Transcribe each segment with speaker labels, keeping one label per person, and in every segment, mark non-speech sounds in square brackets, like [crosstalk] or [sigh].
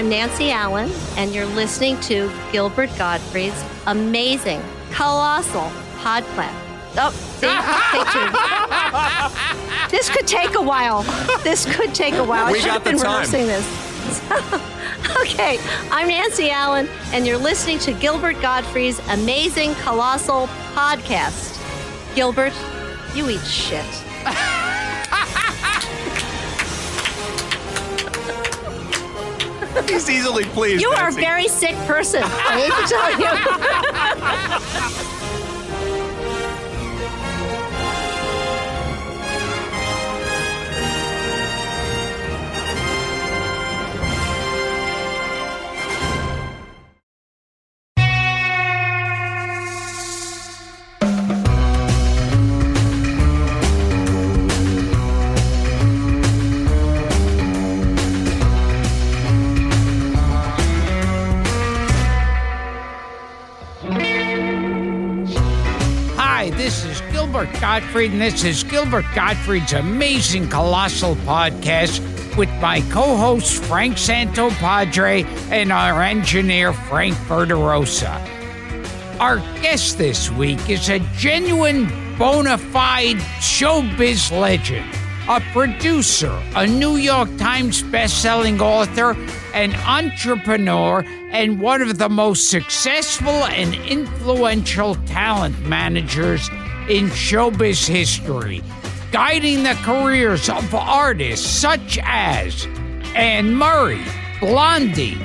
Speaker 1: I'm Nancy Allen, and you're listening to Gilbert Gottfried's amazing, colossal podcast. Oh, see, [laughs] two. this could take a while. This could take a while. I
Speaker 2: We
Speaker 1: should have been
Speaker 2: time.
Speaker 1: rehearsing this. [laughs] okay, I'm Nancy Allen, and you're listening to Gilbert Gottfried's amazing, colossal podcast. Gilbert, you eat shit. [laughs] [laughs]
Speaker 2: He's easily pleased.
Speaker 1: You are a very sick person. [laughs] I hate to tell you. [laughs]
Speaker 3: Gilbert Gottfried, and this is Gilbert Gottfried's amazing colossal podcast with my co host Frank Santopadre and our engineer Frank Verderosa. Our guest this week is a genuine bona fide showbiz legend, a producer, a New York Times best-selling author, an entrepreneur, and one of the most successful and influential talent managers in showbiz history, guiding the careers of artists such as Anne Murray, Blondie,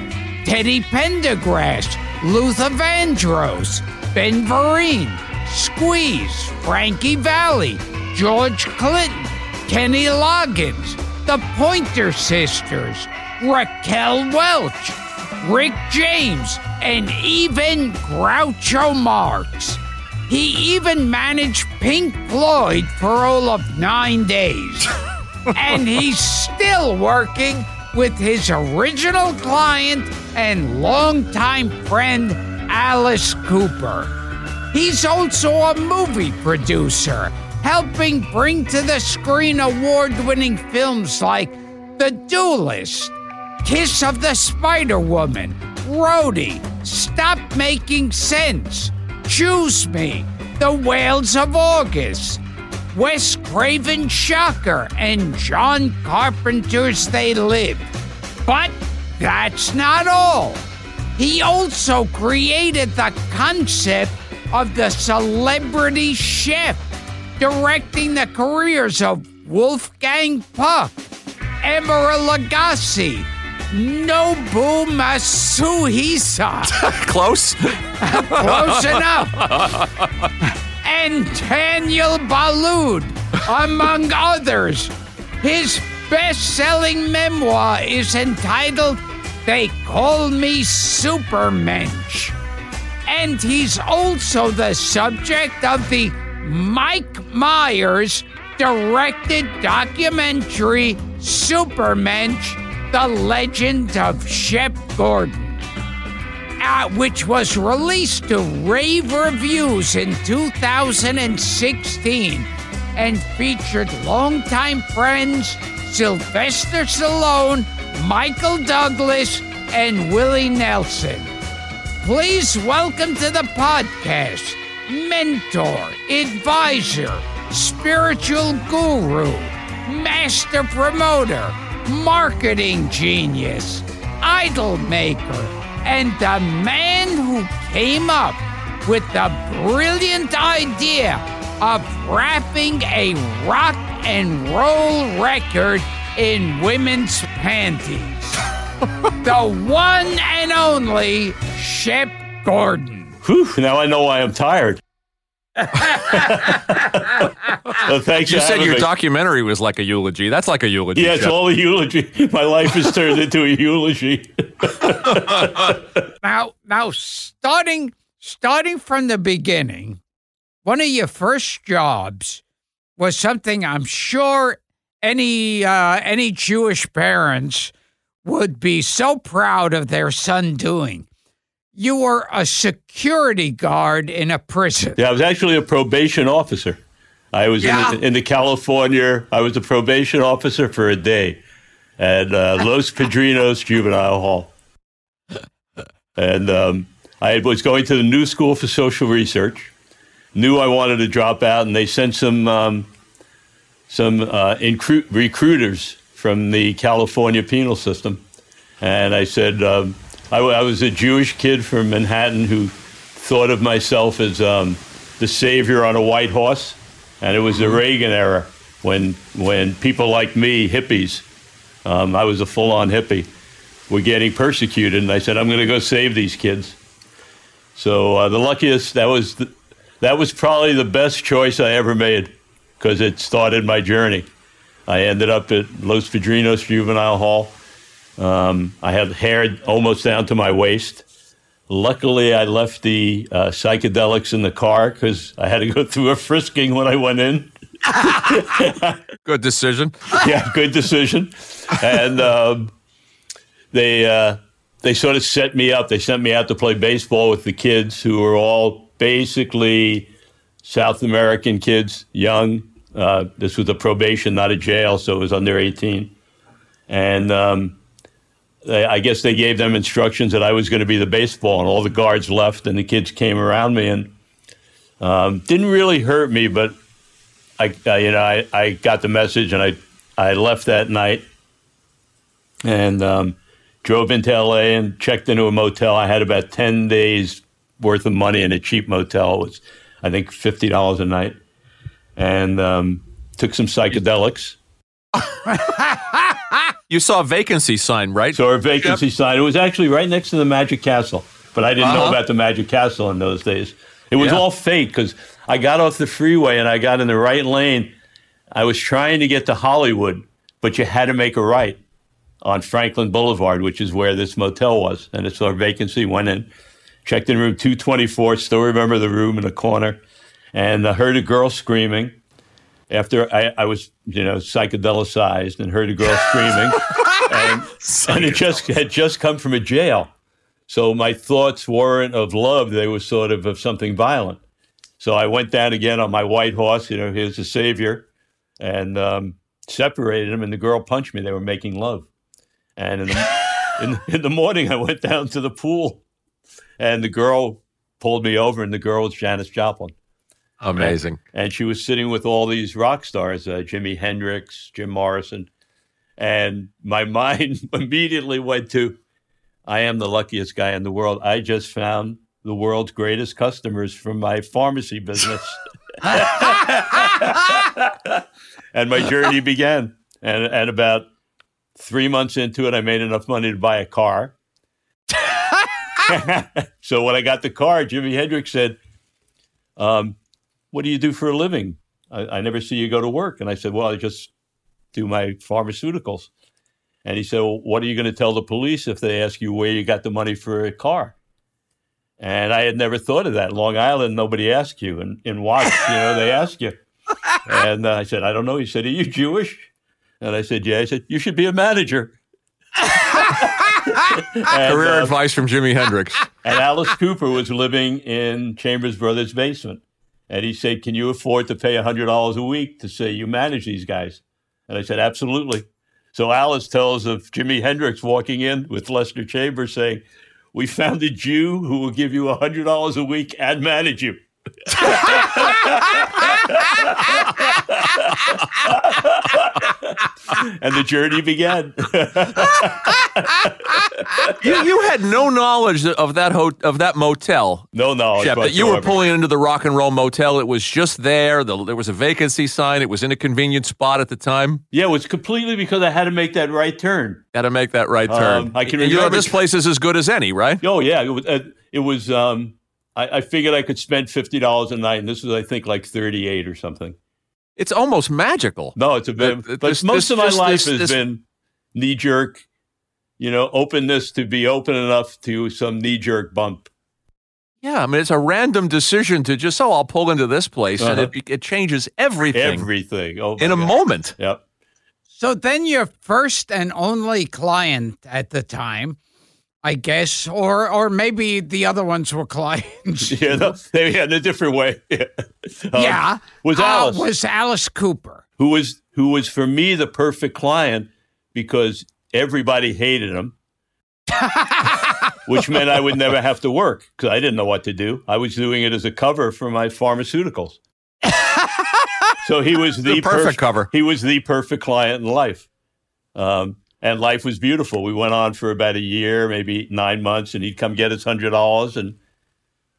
Speaker 3: Teddy Pendergrass, Luther Vandross, Ben Vereen, Squeeze, Frankie Valli, George Clinton, Kenny Loggins, the Pointer Sisters, Raquel Welch, Rick James, and even Groucho Marx. He even managed Pink Floyd for all of nine days. [laughs] and he's still working with his original client and longtime friend, Alice Cooper. He's also a movie producer, helping bring to the screen award winning films like The Duelist, Kiss of the Spider Woman, Roadie, Stop Making Sense, Choose Me, The Whales of August, Wes Craven Shocker, and John Carpenter's They Live. But that's not all. He also created the concept of the celebrity chef, directing the careers of Wolfgang Puck, Emeril Lagasse, Nobu Masuhisa. [laughs]
Speaker 2: Close.
Speaker 3: Close enough. and Daniel Boulud, among others. His best selling memoir is entitled They Call Me Supermensch. And he's also the subject of the Mike Myers directed documentary Supermensch The Legend of Shep Gordon uh, which was released to rave reviews in 2016 and featured longtime friends Sylvester Stallone, Michael Douglas, and Willie Nelson. Please welcome to the podcast mentor, advisor, spiritual guru, master promoter, marketing genius, idol maker, and the man who came up with the brilliant idea of wrapping a rock and roll record in women's panties. [laughs] the one and only Shep Gordon.
Speaker 4: Whew, now I know why I'm tired. Well, thanks
Speaker 2: You
Speaker 4: for
Speaker 2: said your
Speaker 4: me.
Speaker 2: documentary was like a eulogy. That's like a eulogy.
Speaker 4: Yeah, it's
Speaker 2: Shep.
Speaker 4: all a eulogy. My life has turned into a eulogy. [laughs]
Speaker 3: Now, now, starting starting from the beginning, one of your first jobs was something I'm sure any uh, any Jewish parents would be so proud of their son doing. You were a security guard in a prison.
Speaker 4: Yeah, I was actually a probation officer. I was
Speaker 3: Yeah.
Speaker 4: in, the, in the California. I was a probation officer for a day at uh, Los Padrinos Juvenile Hall. and um, I was going to the New School for Social Research. Knew I wanted to drop out, and they sent some um, some uh, recruiters from the California penal system. And I said, um, I, I was a Jewish kid from Manhattan who thought of myself as um, the savior on a white horse. And it was the Reagan era when, when people like me, hippies, um, I was a full on hippie, were getting persecuted. And I said, I'm going to go save these kids. So uh, the luckiest, that was, the, that was probably the best choice I ever made because it started my journey. I ended up at Los Padrinos Juvenile Hall. Um, I had hair almost down to my waist. Luckily, I left the uh, psychedelics in the car because I had to go [laughs] through a frisking when I went in. [laughs]
Speaker 2: Good decision. [laughs]
Speaker 4: yeah, good decision. And um, they uh, they sort of set me up. They sent me out to play baseball with the kids who were all basically South American kids, young. Uh, this was a probation, not a jail, so it was under 18. And um, I guess they gave them instructions that I was going to be the baseball, and all the guards left, and the kids came around me, and um, didn't really hurt me, but I, I you know, I, I got the message, and I, I left that night, and um, drove into LA and checked into a motel. I had about 10 days worth of money in a cheap motel. It was I think fifty dollars a night, and um, took some psychedelics. [laughs]
Speaker 2: You saw a vacancy sign, right?
Speaker 4: So a vacancy sign. It was actually right next to the Magic Castle, but I didn't know
Speaker 2: Uh-huh.
Speaker 4: about the Magic Castle in those days. It was
Speaker 2: Yeah.
Speaker 4: all fake because I got off the freeway and I got in the right lane. I was trying to get to Hollywood, but you had to make a right on Franklin Boulevard, which is where this motel was. And it's our vacancy. Went in, checked in room 224. Still remember the room in the corner, and I heard a girl screaming. After I, I was, you know, psychedelicized and heard a girl screaming, [laughs] and, and it just had just come from a jail. So my thoughts weren't of love; they were sort of of something violent. So I went down again on my white horse. You know, here's the savior, and um, separated them. And the girl punched me. They were making love. And in the, [laughs] in, in the morning, I went down to the pool, and the girl pulled me over, and the girl was Janis Joplin,
Speaker 2: Amazing.
Speaker 4: and she was sitting with all these rock stars, uh, Jimi Hendrix, Jim Morrison, and my [laughs] mind immediately went to, I am the luckiest guy in the world. I just found the world's greatest customers from my pharmacy business. [laughs] [laughs] and my journey began. And, and about three months into it, I made enough money to buy a car. so when I got the car, Jimi Hendrix said, um, What do you do for a living? I, I never see you go to work. And I said, Well, I just do my pharmaceuticals. And he said, Well, what are you going to tell the police if they ask you where you got the money for a car? And I had never thought of that. Long Island, nobody asks you. And in Watts, you know, they ask you. [laughs] And uh, I said, I don't know. He said, Are you Jewish? And I said, Yeah. He said, You should be a manager. [laughs] and,
Speaker 2: Career
Speaker 4: uh,
Speaker 2: advice from Jimi Hendrix.
Speaker 4: and Alice Cooper was living in Chambers Brothers' basement. And he said, Can you afford to pay $100 a week to say you manage these guys? And I said, Absolutely. So Alice tells of Jimi Hendrix walking in with Lester Chambers saying, We found a Jew who will give you $100 a week and manage you. And the journey began.
Speaker 2: You, you had no knowledge of that ho- of that motel,
Speaker 4: no knowledge.
Speaker 2: Shep, that you were pulling into the rock and roll motel. It was just there. The, there was a vacancy sign. It was in a convenient spot at the time.
Speaker 4: Yeah, it was completely because I had to make that right turn.
Speaker 2: Got to make that right turn.
Speaker 4: Um, I can
Speaker 2: you know this place is as good as any, right?
Speaker 4: Oh yeah, it was. Uh, it was um, I, I figured I could spend fifty dollars a night, and this was I think like thirty eight or something.
Speaker 2: It's almost magical.
Speaker 4: No, it's a bit. But
Speaker 2: this-
Speaker 4: most
Speaker 2: this-
Speaker 4: of my
Speaker 2: just
Speaker 4: life
Speaker 2: this-
Speaker 4: has
Speaker 2: this-
Speaker 4: been knee jerk. You know, openness to be open enough to some knee jerk bump.
Speaker 2: Yeah, I mean it's a random decision to just oh I'll pull into this place and
Speaker 4: Uh-huh.
Speaker 2: it, it changes everything
Speaker 4: Everything. Oh, my
Speaker 2: in a
Speaker 4: God.
Speaker 2: moment.
Speaker 4: Yep.
Speaker 3: So then your first and only client at the time, I guess, or or maybe the other ones were clients. [laughs]
Speaker 4: Yeah, no, they had a different way. [laughs] Um,
Speaker 3: yeah,
Speaker 4: was
Speaker 3: uh,
Speaker 4: Alice.
Speaker 3: was Alice Cooper.
Speaker 4: who was who was for me the perfect client because everybody hated him. which meant I would never have to work because I didn't know what to do. I was doing it as a cover for my pharmaceuticals. [laughs] so he was the,
Speaker 2: The perfect
Speaker 4: perf-
Speaker 2: cover.
Speaker 4: He was the perfect client in life. Um, and life was beautiful. We went on for about a year, maybe nine months, and he'd come get his hundred dollars, and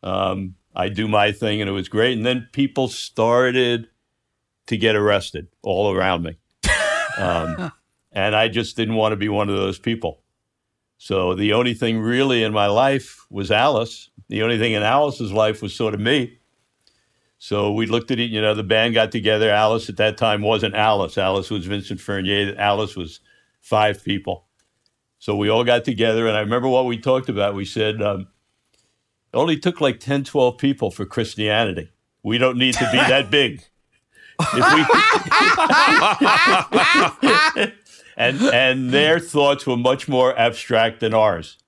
Speaker 4: um, I'd do my thing, and it was great. And then people started to get arrested all around me, [laughs] um, and I just didn't want to be one of those people. So the only thing really in my life was Alice. The only thing in Alice's life was sort of me. So we looked at it, you know, the band got together. Alice at that time wasn't Alice. Alice was Vincent Furnier. Alice was five people. So we all got together, and I remember what we talked about. We said, um, it only took like 10, 12 people for Christianity. We don't need to be that [laughs] big. We- [laughs] and, and their thoughts were much more abstract than ours.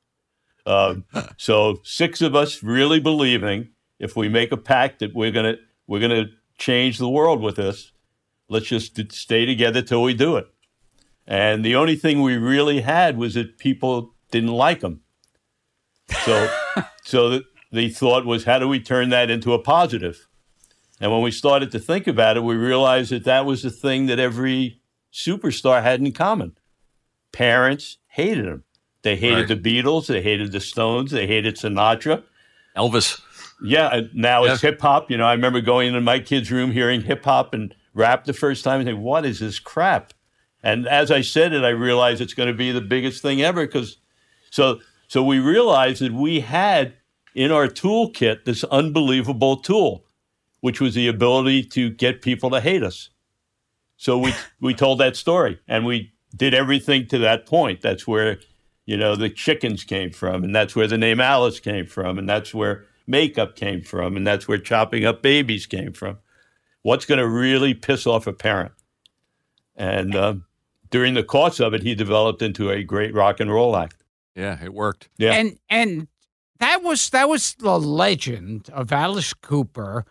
Speaker 4: Um, so six of us really believing if we make a pact that we're gonna we're gonna change the world with this, let's just stay together till we do it. And the only thing we really had was that people didn't like them. So [laughs] so the, the thought was, how do we turn that into a positive? And when we started to think about it, we realized that that was the thing that every superstar had in common. Parents hated them. They hated
Speaker 2: Right.
Speaker 4: the Beatles. They hated the Stones. They hated Sinatra.
Speaker 2: Elvis.
Speaker 4: Yeah, and now it's hip hop. You know, I remember going into my kid's room, hearing hip hop and rap the first time, and thinking, "What is this crap?" And as I said it, I realized it's going to be the biggest thing ever. Because so so we realized that we had in our toolkit this unbelievable tool, which was the ability to get people to hate us. So we we told that story, and we did everything to that point. That's where you know the chickens came from, and that's where the name Alice came from, and that's where makeup came from, and that's where chopping up babies came from. What's going to really piss off a parent? And um, during the course of it, he developed into a great rock and roll act.
Speaker 2: Yeah, it worked.
Speaker 4: Yeah.
Speaker 3: And and that was that was the legend of Alice Cooper,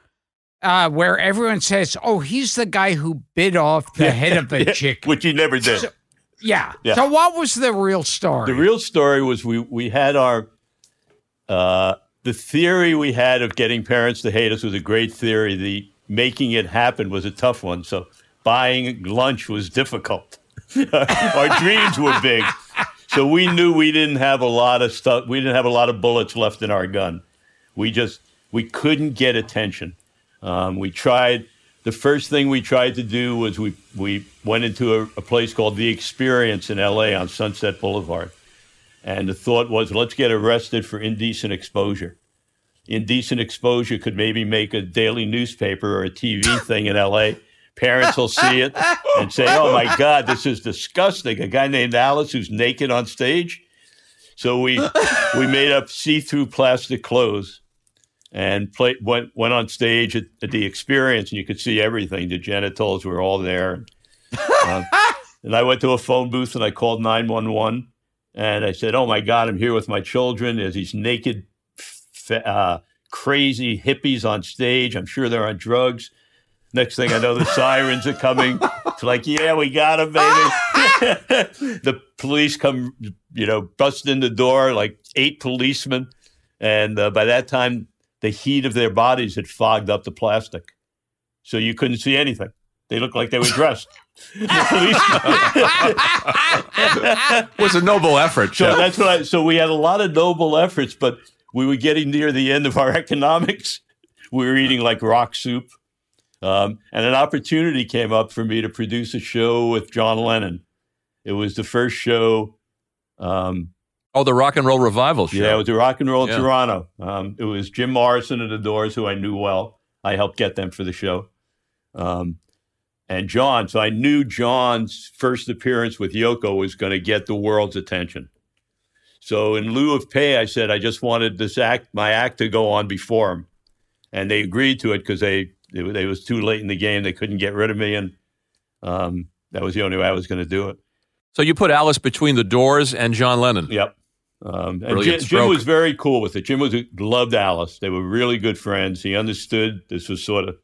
Speaker 3: uh, where everyone says, "Oh, he's the guy who bit off the head of a [laughs]
Speaker 4: Yeah,
Speaker 3: chicken."
Speaker 4: which he never did.
Speaker 3: So- yeah.
Speaker 4: Yeah.
Speaker 3: So what was the real story?
Speaker 4: The real story was we we had our uh, the theory we had of getting parents to hate us was a great theory. The making it happen was a tough one. So buying lunch was difficult. [laughs] our dreams were big, so we knew we didn't have a lot of stuff. We didn't have a lot of bullets left in our gun. We just we couldn't get attention. Um, we tried. The first thing we tried to do was we we went into a, a place called the Experience in L.A. on Sunset Boulevard, and the thought was let's get arrested for indecent exposure. Indecent exposure could maybe make a daily newspaper or a TV [laughs] thing in L.A. Parents will see it and say, "Oh my God, this is disgusting!" A guy named Alice who's naked on stage. So we we made up see-through plastic clothes and play, went went on stage at, at the experience, and you could see everything. The genitals were all there, Um, and I went to a phone booth and I called nine one one, and I said, "Oh my God, I'm here with my children. There's these naked, uh, crazy hippies on stage. I'm sure they're on drugs." Next thing I know, the sirens are coming. It's like, yeah, we got him, baby. [laughs] the police come, you know, bust in the door, like eight policemen. And uh, by that time, the heat of their bodies had fogged up the plastic. So you couldn't see anything. They looked like they were dressed. [laughs] The
Speaker 2: It [laughs] was a noble effort.
Speaker 4: so that's what I, so we had a lot of noble efforts, but we were getting near the end of our economics. We were eating like rock soup. Um, and an opportunity came up for me to produce a show with John Lennon. It was the first show. Um,
Speaker 2: oh, the rock and roll revival show.
Speaker 4: yeah, it was the rock and roll
Speaker 2: Yeah.
Speaker 4: Toronto. Um, it was Jim Morrison of the Doors, who I knew well. I helped get them for the show. Um, and John, so I knew John's first appearance with Yoko was going to get the world's attention. So in lieu of pay, I said I just wanted this act, my act, to go on before him, and they agreed to it because they it, was- it was too late in the game. They couldn't get rid of me, and um, that was the only way I was going to do it.
Speaker 2: So you put Alice between the doors and John Lennon.
Speaker 4: Yep. Um, and Jim, Jim was very cool with it. Jim was loved Alice. They were really good friends. He understood this was sort of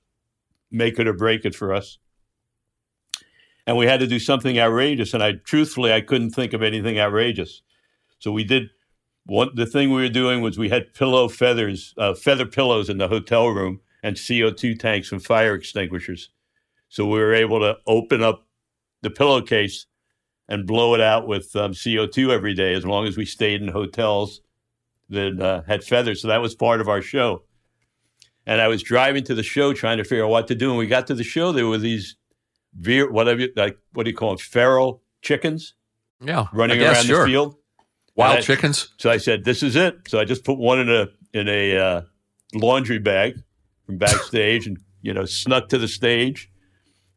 Speaker 4: make it or break it for us. And we had to do something outrageous. And I truthfully I couldn't think of anything outrageous. So we did What the thing we were doing was we had pillow feathers, uh, feather pillows in the hotel room, and CO2 tanks and fire extinguishers. So we were able to open up the pillowcase and blow it out with um, CO2 every day, as long as we stayed in hotels that uh, had feathers. So that was part of our show. And I was driving to the show trying to figure out what to do. And we got to the show, there were these veer, whatever, like what do you call them, feral chickens
Speaker 2: Yeah.
Speaker 4: running
Speaker 2: guess,
Speaker 4: around
Speaker 2: sure.
Speaker 4: the field.
Speaker 2: Wild
Speaker 4: I-
Speaker 2: chickens.
Speaker 4: So I said, "This is it." So I just put one in a in a uh, laundry bag from backstage, and you know, snuck to the stage.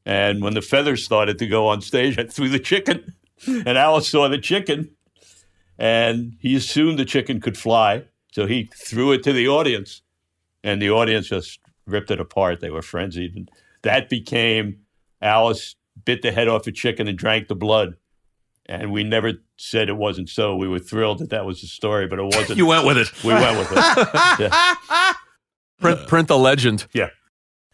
Speaker 4: And when the feathers started to go on stage, I threw the chicken, [laughs] and Alice saw the chicken, and he assumed the chicken could fly, so he threw it to the audience, and the audience just ripped it apart. They were frenzied, and that became Alice bit the head off a chicken and drank the blood. And we never said it wasn't so. We were thrilled that that was the story, but it [laughs] wasn't.
Speaker 2: You went with it.
Speaker 4: we went with it. [laughs]
Speaker 2: Print, print the legend.
Speaker 4: Yeah.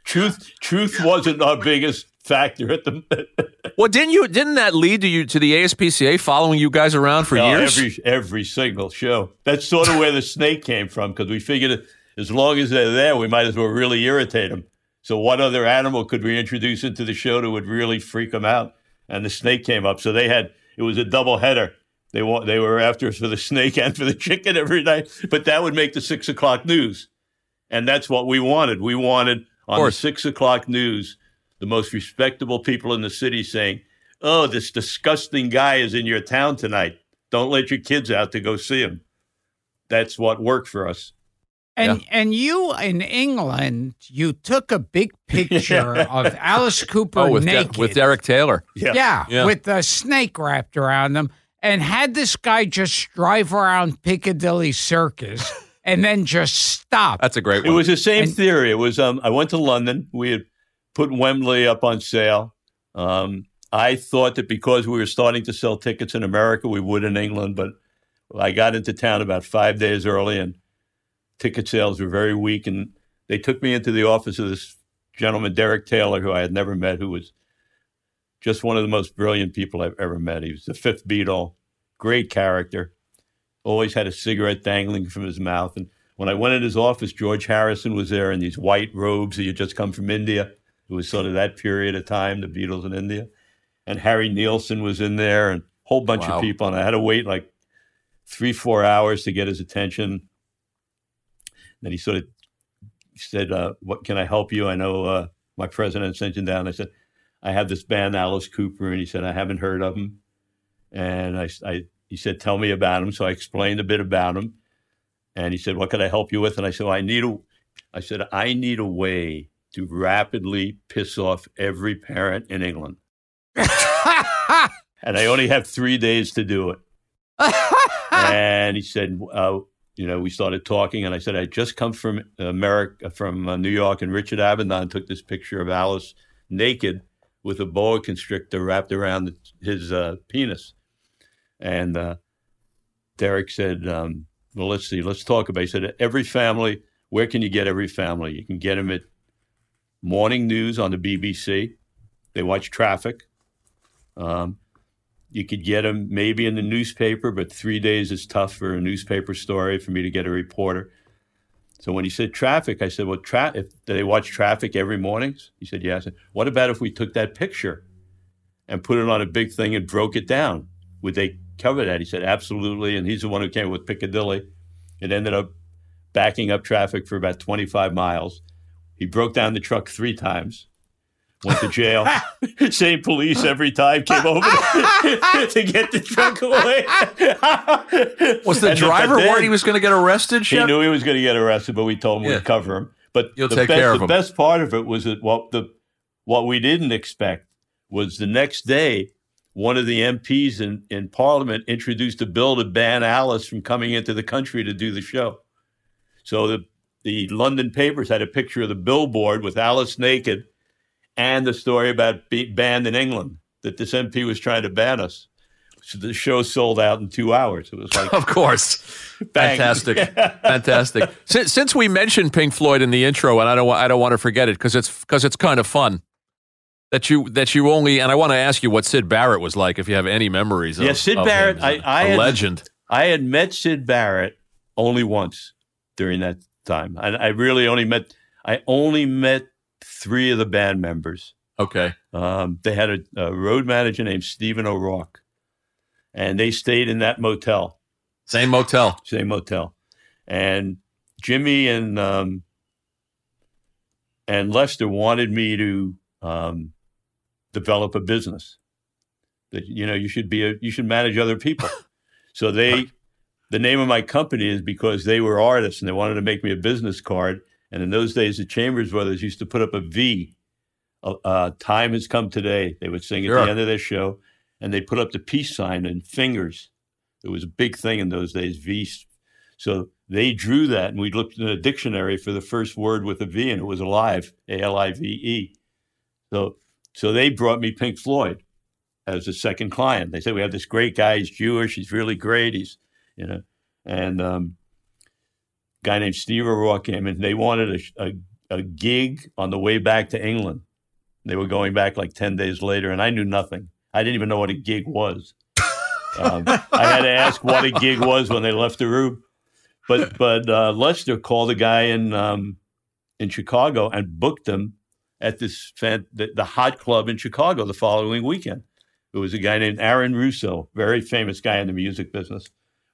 Speaker 4: Truth, truth wasn't our biggest factor at the [laughs]
Speaker 2: Well, didn't you? Didn't that lead to you to the ASPCA following you guys around for
Speaker 4: No,
Speaker 2: years?
Speaker 4: every every single show. That's sort of where the snake came from because we figured as long as they're there, we might as well really irritate them. So what other animal could we introduce into the show that would really freak them out? And the snake came up. So they had it was a double header. They wa- they were after us for the snake and for the [laughs] chicken every night, but that would make the six o'clock news, and that's what we wanted. We wanted on the six o'clock news the most respectable people in the city saying, "Oh, this disgusting guy is in your town tonight. Don't let your kids out to go see him." That's what worked for us.
Speaker 3: And and you in England, you took a big picture [laughs] of Alice Cooper
Speaker 2: oh, with, De-
Speaker 3: naked.
Speaker 2: with Derek Taylor.
Speaker 3: yeah,
Speaker 2: Yeah.
Speaker 3: with a snake wrapped around them, and had this guy just drive around Piccadilly Circus and then just stop.
Speaker 2: That's a great
Speaker 4: It was the same
Speaker 3: And-
Speaker 4: theory. It was um, I went to London. We had put Wembley up on sale. Um, I thought that because we were starting to sell tickets in America, we would in England. But I got into town about five days early, and ticket sales were very weak. And they took me into the office of this gentleman, Derek Taylor, who I had never met, who was just one of the most brilliant people I've ever met. He was the fifth Beatle, great character, always had a cigarette dangling from his mouth. And when I went in his office, George Harrison was there in these white robes. He had just come from India. It was sort of that period of time, the Beatles in India. And Harry Nilsson was in there and a whole bunch
Speaker 2: Wow.
Speaker 4: of people. And I had to wait like three, four hours to get his attention. Then he sort of said, uh, What can I help you? I know uh, my president sent you down. I said, I have this band, Alice Cooper. And he said, I haven't heard of him. And I, I, he said, Tell me about him. So I explained a bit about him. And he said, What could I help you with? And I said, well, I need a, I said, I need a way to rapidly piss off every parent in England. And I only have three days to do it. and he said, uh, you know, we started talking, and I said, I just come from America, from uh, New York, and Richard Avedon took this picture of Alice naked with a boa constrictor wrapped around his uh, penis. And uh, Derek said, um, well, let's see, let's talk about it. He said, every family, where can you get every family? You can get them at morning news on the BBC. They watch traffic. Um, you could get them maybe in the newspaper, but three days is tough for a newspaper story for me to get a reporter. So when he said traffic, I said, "Well, tra- if they watch traffic every morning?" He said, "Yeah." "What about if we took that picture and put it on a big thing and broke it down? Would they cover that?" He said, "Absolutely." And he's the one who came with Piccadilly. It ended up backing up traffic for about 25 miles. He broke down the truck three times. Went to jail. [laughs] Same police every time came over to [laughs] get the truck away. [laughs]
Speaker 2: Was the
Speaker 4: And
Speaker 2: driver
Speaker 4: then
Speaker 2: worried he was going to get arrested?
Speaker 4: He knew he was going to get arrested, but we told him
Speaker 2: Yeah.
Speaker 4: we'd cover him. But
Speaker 2: You'll
Speaker 4: the
Speaker 2: take
Speaker 4: best,
Speaker 2: care of
Speaker 4: the
Speaker 2: him.
Speaker 4: best part of it was that what the what we didn't expect was the next day, one of the MPs in, in Parliament introduced a bill to ban Alice from coming into the country to do the show. So the the London papers had a picture of the billboard with Alice naked, and the story about being banned in England that this MP was trying to ban us. So the show sold out in two hours. It was like [laughs]
Speaker 2: Of course. [laughs]
Speaker 4: Bang.
Speaker 2: Fantastic. [laughs] Fantastic. Since, since we mentioned Pink Floyd in the intro, and I don't, I don't want to forget it because it's because it's kind of fun that you that you only. And I want to ask you what Syd Barrett was like, if you have any memories. Of,
Speaker 4: Yeah, Sid
Speaker 2: of
Speaker 4: Barrett,
Speaker 2: him.
Speaker 4: I- I
Speaker 2: a
Speaker 4: had-
Speaker 2: legend.
Speaker 4: I had met Syd Barrett only once during that time. I, I really only met I only met three of the band members.
Speaker 2: Okay.
Speaker 4: Um, they had a, a road manager named Stephen O'Rourke, and they stayed in that motel,
Speaker 2: Same motel.
Speaker 4: same motel. And Jimmy and um, and Lester wanted me to um, develop a business. That you know you should be a you should manage other people. [laughs] so they the name of my company is because they were artists and they wanted to make me a business card. And in those days, the Chambers Brothers used to put up a V. Uh, uh, time has come today. They would sing at
Speaker 2: Sure.
Speaker 4: the end of their show, and they put up the peace sign and fingers. It was a big thing in those days. V. So they drew that, and we looked in a dictionary for the first word with a V, and it was alive, A L I V E. So, so they brought me Pink Floyd as a second client. They said we have this great guy. He's Jewish. He's really great. He's, you know, and um, guy named Steve O'Rourke came in. They wanted a, a, a gig on the way back to England. They were going back like ten days later, and I knew nothing. I didn't even know what a gig was. Um, I had to ask what a gig was when they left the room. But but uh, Lester called a guy in um, in Chicago and booked him at this fan, the, the hot club in Chicago the following weekend. It was a guy named Aaron Russo, very famous guy in the music business.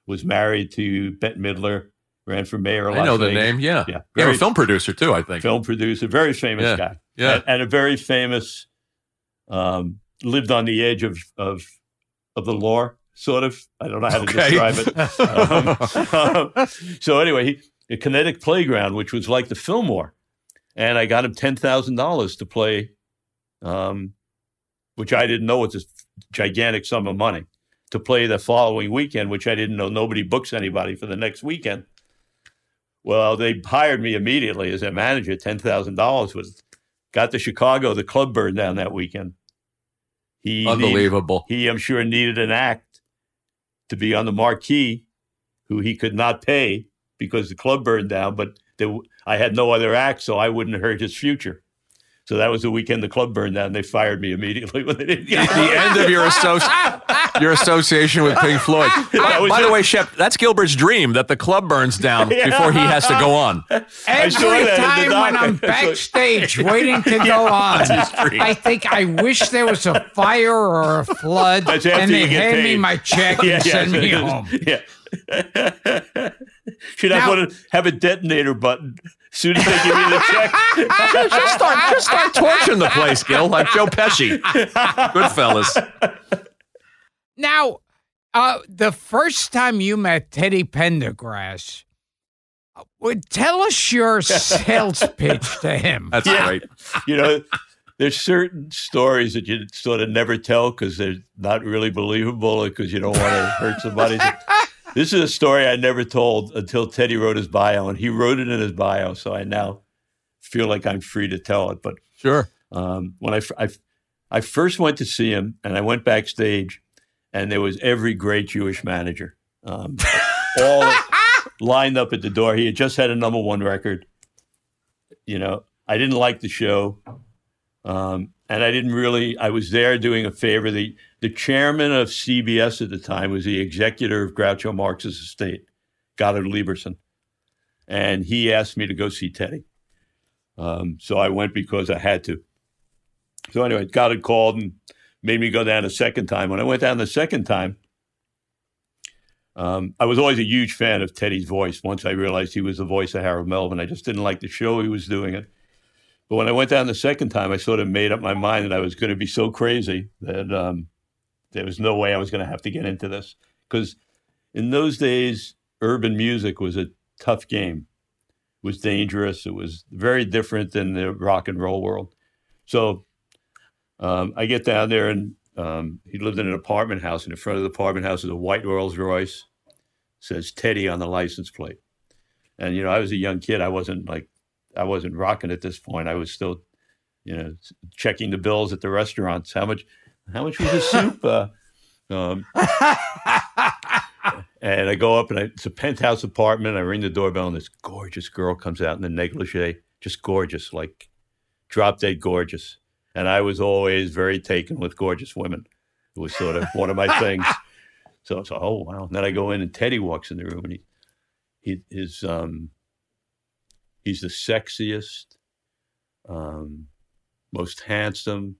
Speaker 4: Was married to Bette Midler, ran for mayor. Of
Speaker 2: I know the name. Yeah.
Speaker 4: Yeah,
Speaker 2: Yeah,
Speaker 4: very
Speaker 2: a film producer too, I think.
Speaker 4: film producer, very famous
Speaker 2: Yeah,
Speaker 4: guy.
Speaker 2: yeah.
Speaker 4: and, and a very famous. Um, lived on the edge of of of the law, sort of. I don't know how to
Speaker 2: Okay.
Speaker 4: describe it. [laughs] [laughs] Um, so anyway, he a kinetic playground, which was like the Fillmore, and I got him ten thousand dollars to play, um, which I didn't know was a gigantic sum of money to play the following weekend, which I didn't know. Nobody books anybody for the next weekend. Well, they hired me immediately as their manager. Ten thousand dollars was got to Chicago. The club burned down that weekend. He needed-
Speaker 2: Unbelievable.
Speaker 4: he, I'm sure, needed an act to be on the marquee, who he could not pay because the club burned down. But there, I had no other act, so I wouldn't hurt his future. So that was the weekend the club burned down. They fired me immediately [laughs] when they didn't get
Speaker 2: the end of your associ- your association with Pink Floyd. [laughs]
Speaker 4: That was
Speaker 2: By the way, Shep, that's Gilbert's dream that the club burns down [laughs]
Speaker 4: Yeah.
Speaker 2: before he has to go on.
Speaker 3: Every
Speaker 4: saw that in the
Speaker 3: time when I'm
Speaker 4: doc.
Speaker 3: backstage waiting to go on, I think I wish there was a fire or a flood, and they
Speaker 4: get
Speaker 3: hand me my check and send me home.
Speaker 4: Yeah. Should I
Speaker 3: Now-
Speaker 4: want to have a detonator button as soon as they give me the check? [laughs]
Speaker 2: just start, just start torching the place, Gil, like Joe Pesci. Goodfellas.
Speaker 3: Now, uh, the first time you met Teddy Pendergrass, uh, would tell us your [laughs] sales pitch to him.
Speaker 2: That's
Speaker 4: Yeah.
Speaker 2: great.
Speaker 4: you know, there's certain stories that you sort of never tell because they're not really believable because you don't want to hurt somebody. [laughs] this is a story I never told until Teddy wrote his bio, and he wrote it in his bio. So I now feel like I'm free to tell it. But
Speaker 2: Sure.
Speaker 4: um, when I first went to see him, and I went backstage, and there was every great Jewish manager, um, [laughs] all lined up at the door. He had just had a number one record. You know, I didn't like the show, um, and I didn't really. I was there doing a favor. The the chairman of CBS at the time was the executor of Groucho Marx's estate, Goddard Lieberson, and he asked me to go see Teddy. Um, so I went because I had to. So anyway, Goddard called and made me go down a second time. When I went down the second time, um, I was always a huge fan of Teddy's voice. Once I realized he was the voice of Harold Melvin, I just didn't like the show he was doing it. But when I went down the second time, I sort of made up my mind that I was going to be so crazy that um, there was no way I was going to have to get into this. Because in those days, urban music was a tough game. It was dangerous. It was very different than the rock and roll world. So um, I get down there, and um, he lived in an apartment house. And in front of the apartment house is a white Rolls Royce, says Teddy on the license plate. And you know, I was a young kid. I wasn't like, I wasn't rocking at this point. I was still, you know, checking the bills at the restaurants. How much, how much was the soup? Uh, um, and I go up, and I, it's a penthouse apartment. I ring the doorbell, and this gorgeous girl comes out in the negligee, just gorgeous, like drop dead gorgeous. And I was always very taken with gorgeous women. It was sort of one of my things. [laughs] So it's like, oh wow. And then I go in and Teddy walks in the room and he he is um he's the sexiest, um, most handsome.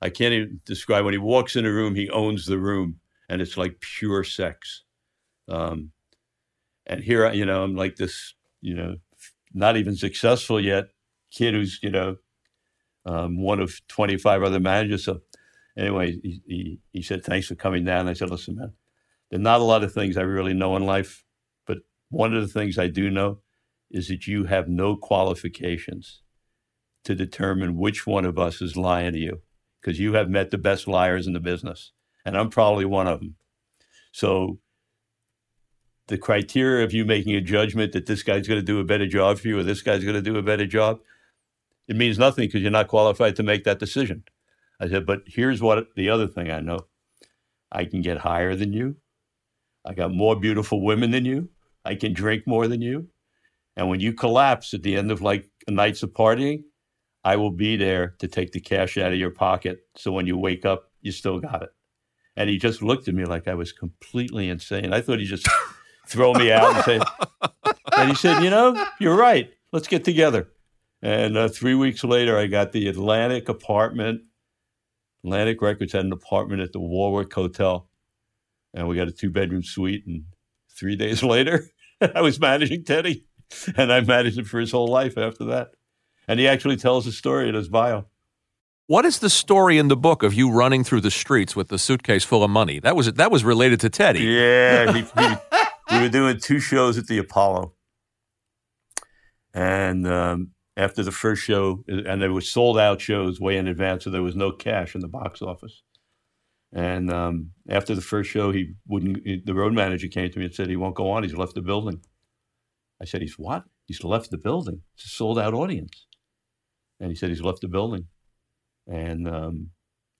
Speaker 4: I can't even describe when he walks in a room, he owns the room and it's like pure sex. Um and here I- you know, I'm like this, you know, not even successful yet, kid who's, you know, um, one of 25 other managers. So anyway, he, he, he said, thanks for coming down. I said, listen, man, there are not a lot of things I really know in life, but one of the things I do know is that you have no qualifications to determine which one of us is lying to you because you have met the best liars in the business, and I'm probably one of them. So the criteria of you making a judgment that this guy's going to do a better job for you or this guy's going to do a better job, it means nothing because you're not qualified to make that decision. I said, but here's what the other thing I know I can get higher than you. I got more beautiful women than you. I can drink more than you. And when you collapse at the end of like nights of partying, I will be there to take the cash out of your pocket. So when you wake up, you still got it. And he just looked at me like I was completely insane. I thought he'd just [laughs] throw me out and say, and he said, You know, you're right. Let's get together. And uh, three weeks later, I got the Atlantic apartment. Atlantic Records had an apartment at the Warwick Hotel. And we got a two bedroom suite. And three days [laughs] later, I was managing Teddy. And I managed him for his whole life after that. And he actually tells a story in his bio.
Speaker 2: What is the story in the book of you running through the streets with the suitcase full of money? That was that was related to Teddy.
Speaker 4: Yeah, he, [laughs] he, we were doing two shows at the Apollo, and um, after the first show, and there were sold out shows way in advance, so there was no cash in the box office. And um, after the first show, he wouldn't. The road manager came to me and said he won't go on. He's left the building. I said, "He's what? He's left the building. It's a sold out audience." And he said he's left the building, and um,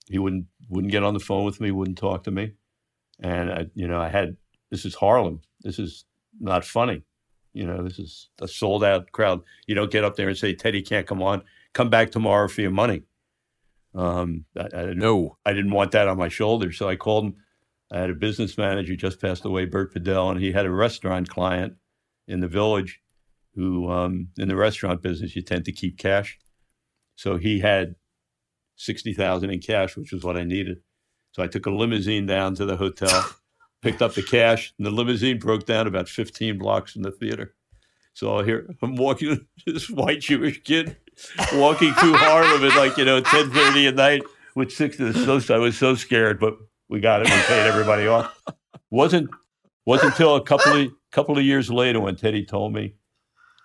Speaker 4: he wouldn't wouldn't get on the phone with me, wouldn't talk to me, and I, you know, I had this is Harlem. This is not funny. You know, this is a sold out crowd. You don't get up there and say, Teddy can't come on. Come back tomorrow for your money. Um, I, I, didn't,
Speaker 2: No.
Speaker 4: I didn't want that on my shoulders. So I called him. I had a business manager just passed away, Bert Padell, and he had a restaurant client in the village who, um, in the restaurant business, you tend to keep cash. So he had 60,000 in cash, which was what I needed. So I took a limousine down to the hotel [laughs] picked up the cash, and the limousine broke down about 15 blocks from the theater. So here I'm walking [laughs] this white Jewish kid walking through Harlem at like you know 10:30 at night with six. So I was so scared, but we got it. We paid everybody off. wasn't wasn't until a couple of couple of years later when Teddy told me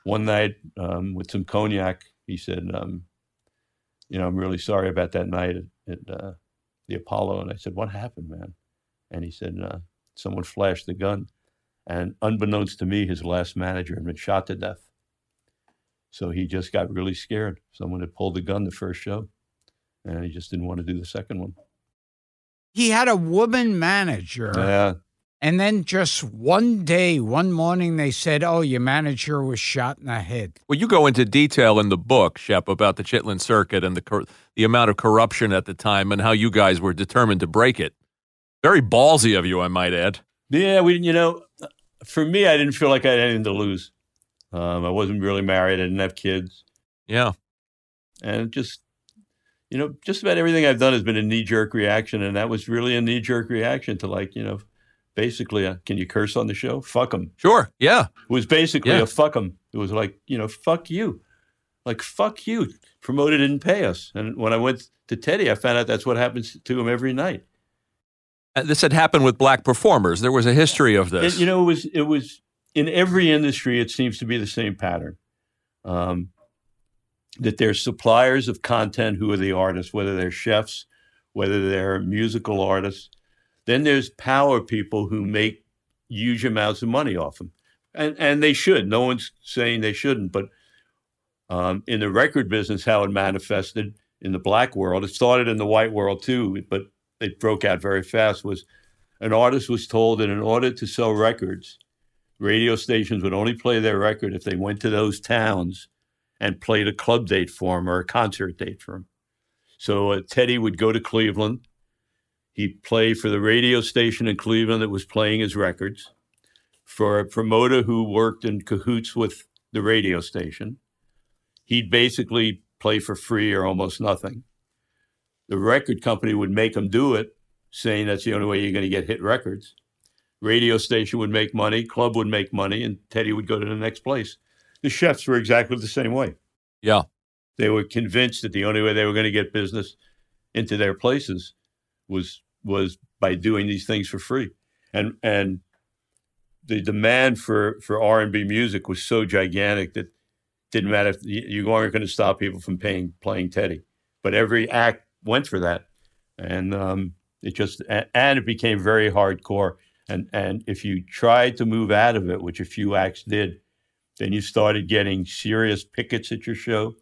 Speaker 4: one night um, with some cognac. He said, um, "You know, I'm really sorry about that night at, at uh, the Apollo." And I said, "What happened, man?" And he said, uh, someone flashed the gun. And unbeknownst to me, his last manager had been shot to death. So he just got really scared. Someone had pulled the gun the first show, and he just didn't want to do the second one.
Speaker 3: He had a woman manager.
Speaker 4: Yeah.
Speaker 3: And then just one day, one morning, they said, Oh, your manager was shot in the head.
Speaker 2: Well, you go into detail in the book, Shep, about the Chitlin Circuit and the cor- the amount of corruption at the time and how you guys were determined to break it. Very ballsy of you, I might add.
Speaker 4: Yeah, we, you know, for me, I didn't feel like I had anything to lose. Um, I wasn't really married. I didn't have kids.
Speaker 2: Yeah.
Speaker 4: And just, you know, just about everything I've done has been a knee jerk reaction. And that was really a knee jerk reaction to, like, you know, basically, a, can you curse on the show? Fuck them.
Speaker 2: Sure. Yeah.
Speaker 4: It was basically
Speaker 2: Yeah.
Speaker 4: a fuck them. It was like, you know, fuck you. Like, fuck you. Promoter didn't pay us. And when I went to Teddy, I found out that's what happens to him every night.
Speaker 2: Uh, This had happened with black performers. There was a history of this.
Speaker 4: It, you know, it was it was in every industry. It seems to be the same pattern. Um, that there's suppliers of content who are the artists, whether they're chefs, whether they're musical artists. Then there's power people who make huge amounts of money off them, and and they should. No one's saying they shouldn't, but um, in the record business, how it manifested in the black world, it started in the white world too, but it broke out very fast. Was an artist was told that in order to sell records, radio stations would only play their record if they went to those towns and played a club date for him or a concert date for him. So uh, Teddy would go to Cleveland. He'd play for the radio station in Cleveland that was playing his records, for a promoter who worked in cahoots with the radio station. He'd basically play for free or almost nothing. The record company would make him do it, saying that's the only way you're going to get hit records. Radio station would make money, club would make money, and Teddy would go to the next place. The chefs were exactly the same way.
Speaker 2: Yeah.
Speaker 4: They were convinced that the only way they were going to get business into their places was was by doing these things for free. And and the demand for for R and B music was so gigantic that didn't matter if you, weren't going to stop people from paying playing Teddy. But every act went for that, and um, it just and it became very hardcore. And and if you tried to move out of it, which a few acts did, then you started getting serious pickets at your show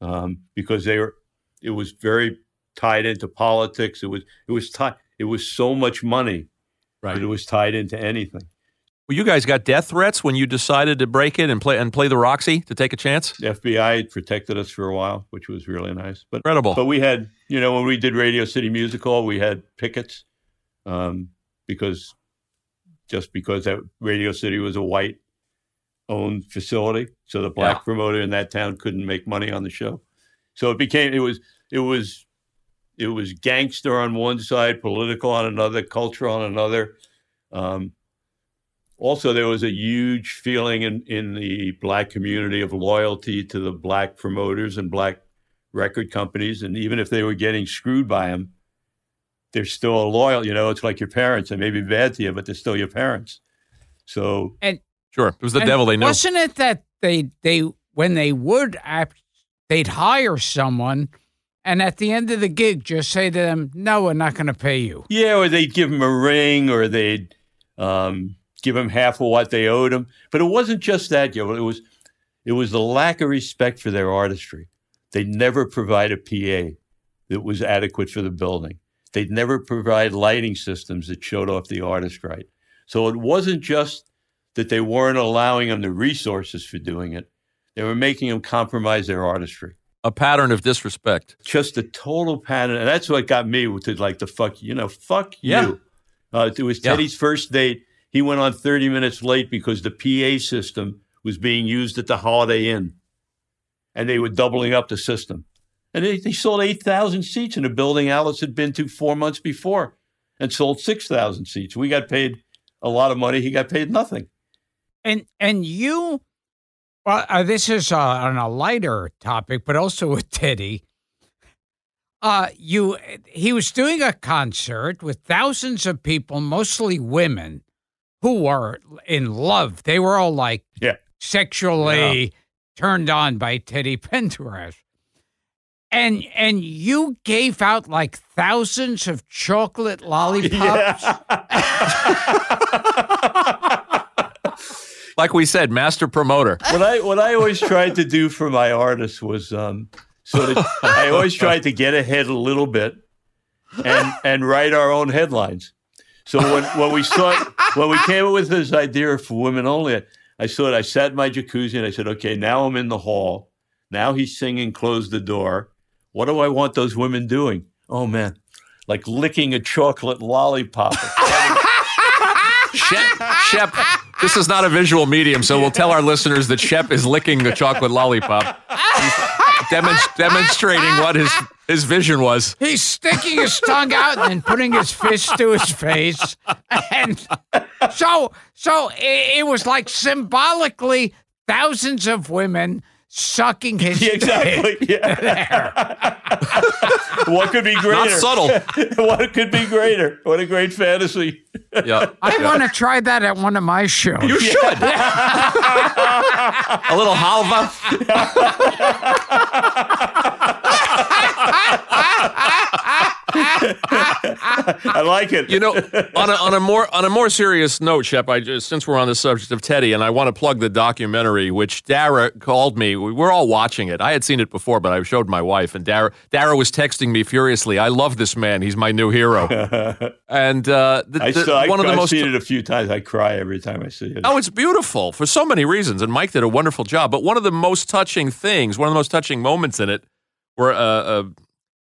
Speaker 4: um, because they were. It was very tied into politics. It was it was tied. It was so much money
Speaker 2: Right.
Speaker 4: it was tied into anything.
Speaker 2: Well, you guys got death threats when you decided to break it and play and play the Roxy to take a chance.
Speaker 4: The FBI protected us for a while, which was really nice. But
Speaker 2: Incredible.
Speaker 4: but we had you know when we did Radio City Music Hall, we had pickets um, because just because that Radio City was a white owned facility, so the black
Speaker 2: Yeah.
Speaker 4: promoter in that town couldn't make money on the show. So it became it was it was it was gangster on one side, political on another, culture on another. Um, also, there was a huge feeling in, in the black community of loyalty to the black promoters and black record companies. And even if they were getting screwed by them, they're still loyal. You know, it's like your parents. They may be bad to you, but they're still your parents. So, and
Speaker 2: Sure, it was the devil they knew.
Speaker 3: Wasn't it that they they when they would act, they'd hire someone, and at the end of the gig, just say to them, "No, we're not going to pay you."
Speaker 4: yeah, or they'd give them a ring or they'd um, give them half of what they owed them. But it wasn't just that, Gil. It was, it was the lack of respect for their artistry. They'd never provide a PA that was adequate for the building. They'd never provide lighting systems that showed off the artist right. So it wasn't just that they weren't allowing them the resources for doing it. They were making them compromise their artistry.
Speaker 2: A pattern of disrespect.
Speaker 4: Just a total pattern. And that's what got me to like the fuck, you know, fuck
Speaker 2: Yeah.
Speaker 4: you. Uh, it was
Speaker 2: Yeah.
Speaker 4: Teddy's first date. He went on 30 minutes late because the PA system was being used at the Holiday Inn. And they were doubling up the system. And they, they sold 8,000 seats in a building Alice had been to four months before and sold 6,000 seats. We got paid a lot of money. He got paid nothing.
Speaker 3: And and you, well, uh, this is uh, on a lighter topic, but also [laughs] with Teddy. Uh, you, he was doing a concert with thousands of people, mostly women, who were in love. They were all like
Speaker 4: Yeah.
Speaker 3: sexually turned on by Teddy [laughs] Pendergrass. And and you gave out like thousands of chocolate [laughs] lollipops.
Speaker 2: Like we said, master promoter.
Speaker 4: what I what I always tried to do for my artists was um, sort of I always tried to get ahead a little bit and and write our own headlines. So when when we saw when we came up with this idea for women only, I saw it. I sat in my jacuzzi and I said, okay, now I'm in the hall. Now he's singing "Close the Door." What do I want those women doing? Oh man, like licking a chocolate lollipop. [laughs]
Speaker 2: Shep, Shep, this is not a visual medium, so we'll tell our listeners that Shep is licking the chocolate lollipop. Demonst- demonstrating what his, his vision was.
Speaker 3: He's sticking his tongue out and then putting his fist to his face, and so so it, it was like symbolically thousands of women sucking his [laughs]
Speaker 4: Yeah, exactly. [laughs] Yeah. [laughs] what could be greater?
Speaker 2: Not subtle.
Speaker 4: what could be greater? What a great fantasy.
Speaker 2: Yeah.
Speaker 3: I want to try that at one of my shows.
Speaker 2: You should. a little halva.
Speaker 4: I like it.
Speaker 2: You know, on a, on a more on a more serious note, Shep, I just since we're on the subject of Teddy, and I want to plug the documentary, which Dara called me. We we're all watching it. I had seen it before, but I showed my wife, and Dara Dara was texting me furiously. I love this man. He's my new hero. [laughs] and uh, the,
Speaker 4: I
Speaker 2: the-
Speaker 4: saw, I,
Speaker 2: one of the
Speaker 4: I've
Speaker 2: most
Speaker 4: seen it a few times. I cry every time I see it.
Speaker 2: Oh, it's beautiful for so many reasons, and Mike did a wonderful job. But one of the most touching things, one of the most touching moments in it, were uh, uh,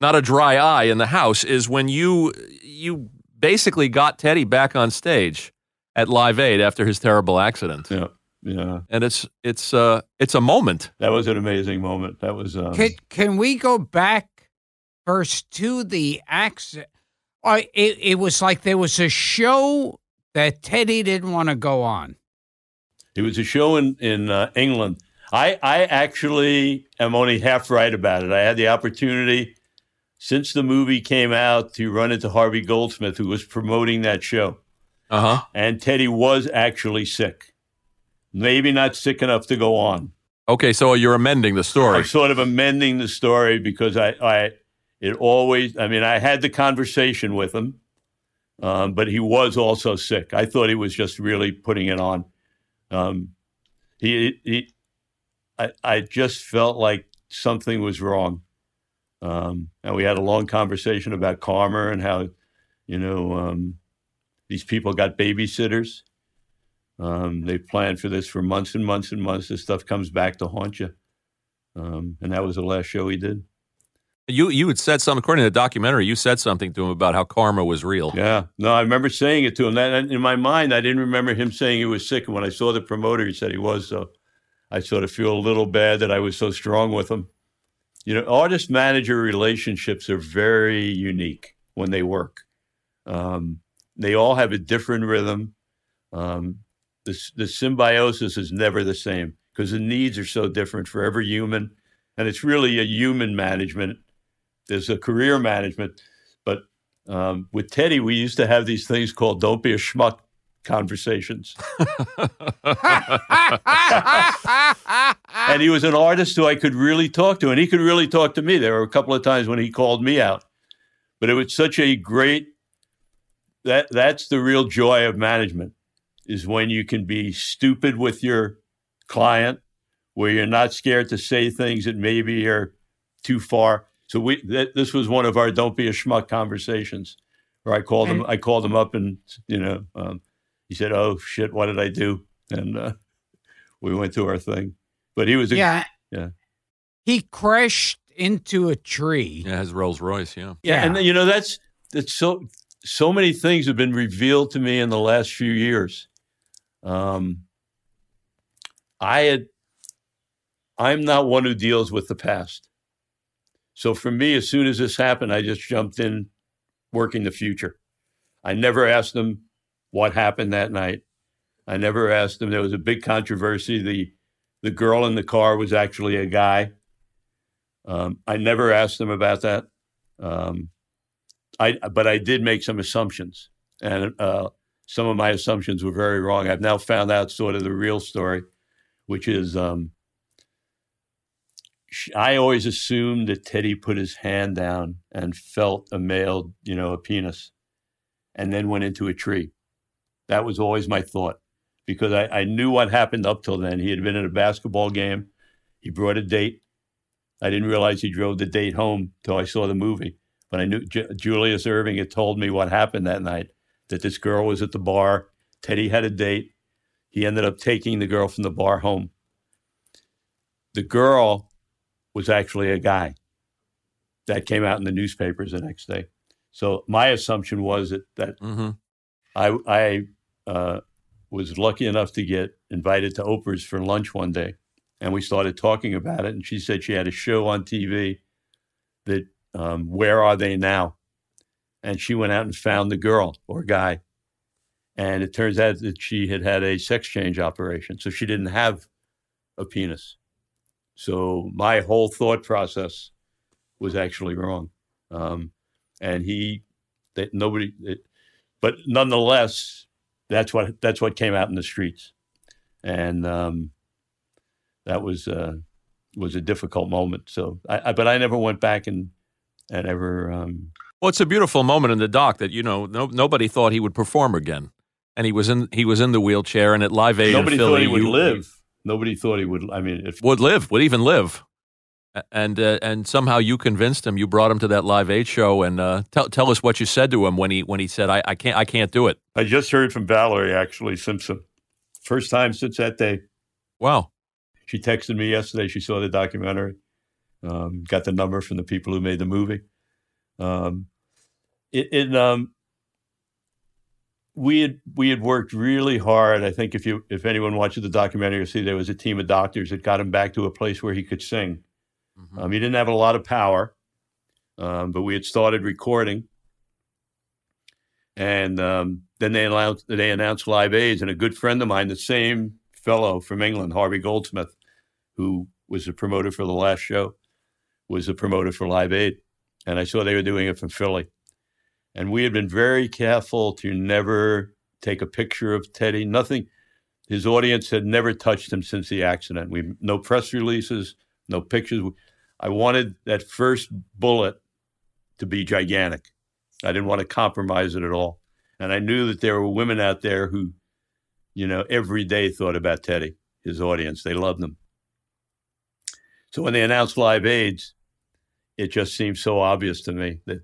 Speaker 2: not a dry eye in the house is when you you basically got Teddy back on stage at Live Aid after his terrible accident.
Speaker 4: Yeah, yeah.
Speaker 2: And it's it's uh it's a moment.
Speaker 4: That was an amazing moment. That was. Um,
Speaker 3: Can, can we go back first to the accident? Uh, it, it was like there was a show that Teddy didn't want to go on.
Speaker 4: It was a show in in uh, England. I I actually am only half right about it. I had the opportunity since the movie came out to run into Harvey Goldsmith, who was promoting that show,
Speaker 2: Uh huh.
Speaker 4: and Teddy was actually sick. Maybe not sick enough to go on.
Speaker 2: Okay, so you're amending the story.
Speaker 4: I'm sort of amending the story because I, I, it always. I mean, I had the conversation with him, um, but he was also sick. I thought he was just really putting it on. Um, he, he, I, I just felt like something was wrong, um, and we had a long conversation about karma and how, you know, um, these people got babysitters. Um, they planned for this for months and months and months. This stuff comes back to haunt you. Um, and that was the last show he did.
Speaker 2: You you had said something according to the documentary. You said something to him about how karma was real.
Speaker 4: Yeah. No, I remember saying it to him. That in my mind, I didn't remember him saying he was sick. And when I saw the promoter, he said he was. So I sort of feel a little bad that I was so strong with him. You know, artist manager relationships are very unique when they work. Um, they all have a different rhythm. Um, the, the symbiosis is never the same because the needs are so different for every human. And it's really a human management. There's a career management. But um, with Teddy, we used to have these things called "Don't be a schmuck" conversations. [laughs] [laughs] and he was an artist who I could really talk to, and he could really talk to me. There were a couple of times when he called me out, but it was such a great. That that's the real joy of management, is when you can be stupid with your client, where you're not scared to say things that maybe are too far. So we that, this was one of our "Don't be a schmuck" conversations, where I called him. I called him up, and you know, um, he said, "Oh shit, what did I do?" And uh, we went to our thing. But he was a,
Speaker 3: yeah.
Speaker 4: yeah.
Speaker 3: He crashed into a tree.
Speaker 2: Yeah, his Rolls Royce. Yeah.
Speaker 4: yeah, and you know that's that's so so many things have been revealed to me in the last few years. Um, I had I'm not one who deals with the past. So for me, as soon as this happened, I just jumped in working the future. I never asked them what happened that night. I never asked them. There was a big controversy. The the girl in the car was actually a guy. Um, I never asked them about that. Um, I but I did make some assumptions, and uh, some of my assumptions were very wrong. I've now found out sort of the real story, which is um, I always assumed that Teddy put his hand down and felt a male, you know, a penis, and then went into a tree. That was always my thought because I, I knew what happened up till then. He had been at a basketball game. He brought a date. I didn't realize he drove the date home till I saw the movie. But I knew J- Julius Erving had told me what happened that night that this girl was at the bar. Teddy had a date. He ended up taking the girl from the bar home. The girl was actually a guy. That came out in the newspapers the next day. So my assumption was that, that
Speaker 2: Mm-hmm.
Speaker 4: I, I uh, was lucky enough to get invited to Oprah's for lunch one day, and we started talking about it. And she said she had a show on TV that um, "Where Are They Now," and she went out and found the girl or guy, and it turns out that she had had a sex change operation, so she didn't have a penis. So my whole thought process was actually wrong, um, and he that nobody. It, but nonetheless, that's what that's what came out in the streets, and um, that was uh, was a difficult moment. So, I, I, but I never went back and and ever. Um,
Speaker 2: Well, it's a beautiful moment in the doc that you know no, nobody thought he would perform again, and he was in he was in the wheelchair and at Live Aid. in
Speaker 4: nobody
Speaker 2: Philly,
Speaker 4: thought he would
Speaker 2: you-
Speaker 4: live. Nobody thought he would. I mean, if
Speaker 2: would live, would even live. And uh, and somehow you convinced him. You brought him to that Live Aid show, and uh, tell tell us what you said to him when he when he said, "I, I can't I can't do it."
Speaker 4: I just heard from Valerie actually Simpson, first time since that day.
Speaker 2: Wow.
Speaker 4: She texted me yesterday. She saw the documentary, um, got the number from the people who made the movie, Um, it, it um, we had we had worked really hard. I think if you if anyone watches the documentary, you'll see there was a team of doctors that got him back to a place where he could sing.
Speaker 2: Mhm.
Speaker 4: Um, he didn't have a lot of power, um, but we had started recording, and um, then they announced they announced Live Aids, and a good friend of mine, the same fellow from England, Harvey Goldsmith, who was the promoter for the last show, was the promoter for Live Aid, and I saw they were doing it from Philly, and we had been very careful to never take a picture of Teddy, nothing. His audience had never touched him since the accident. We no press releases, no pictures. I wanted that first bullet to be gigantic. I didn't want to compromise it at all. And I knew that there were women out there who, you know, every day thought about Teddy, his audience. They loved him. So when they announced Live AIDS, it just seemed so obvious to me that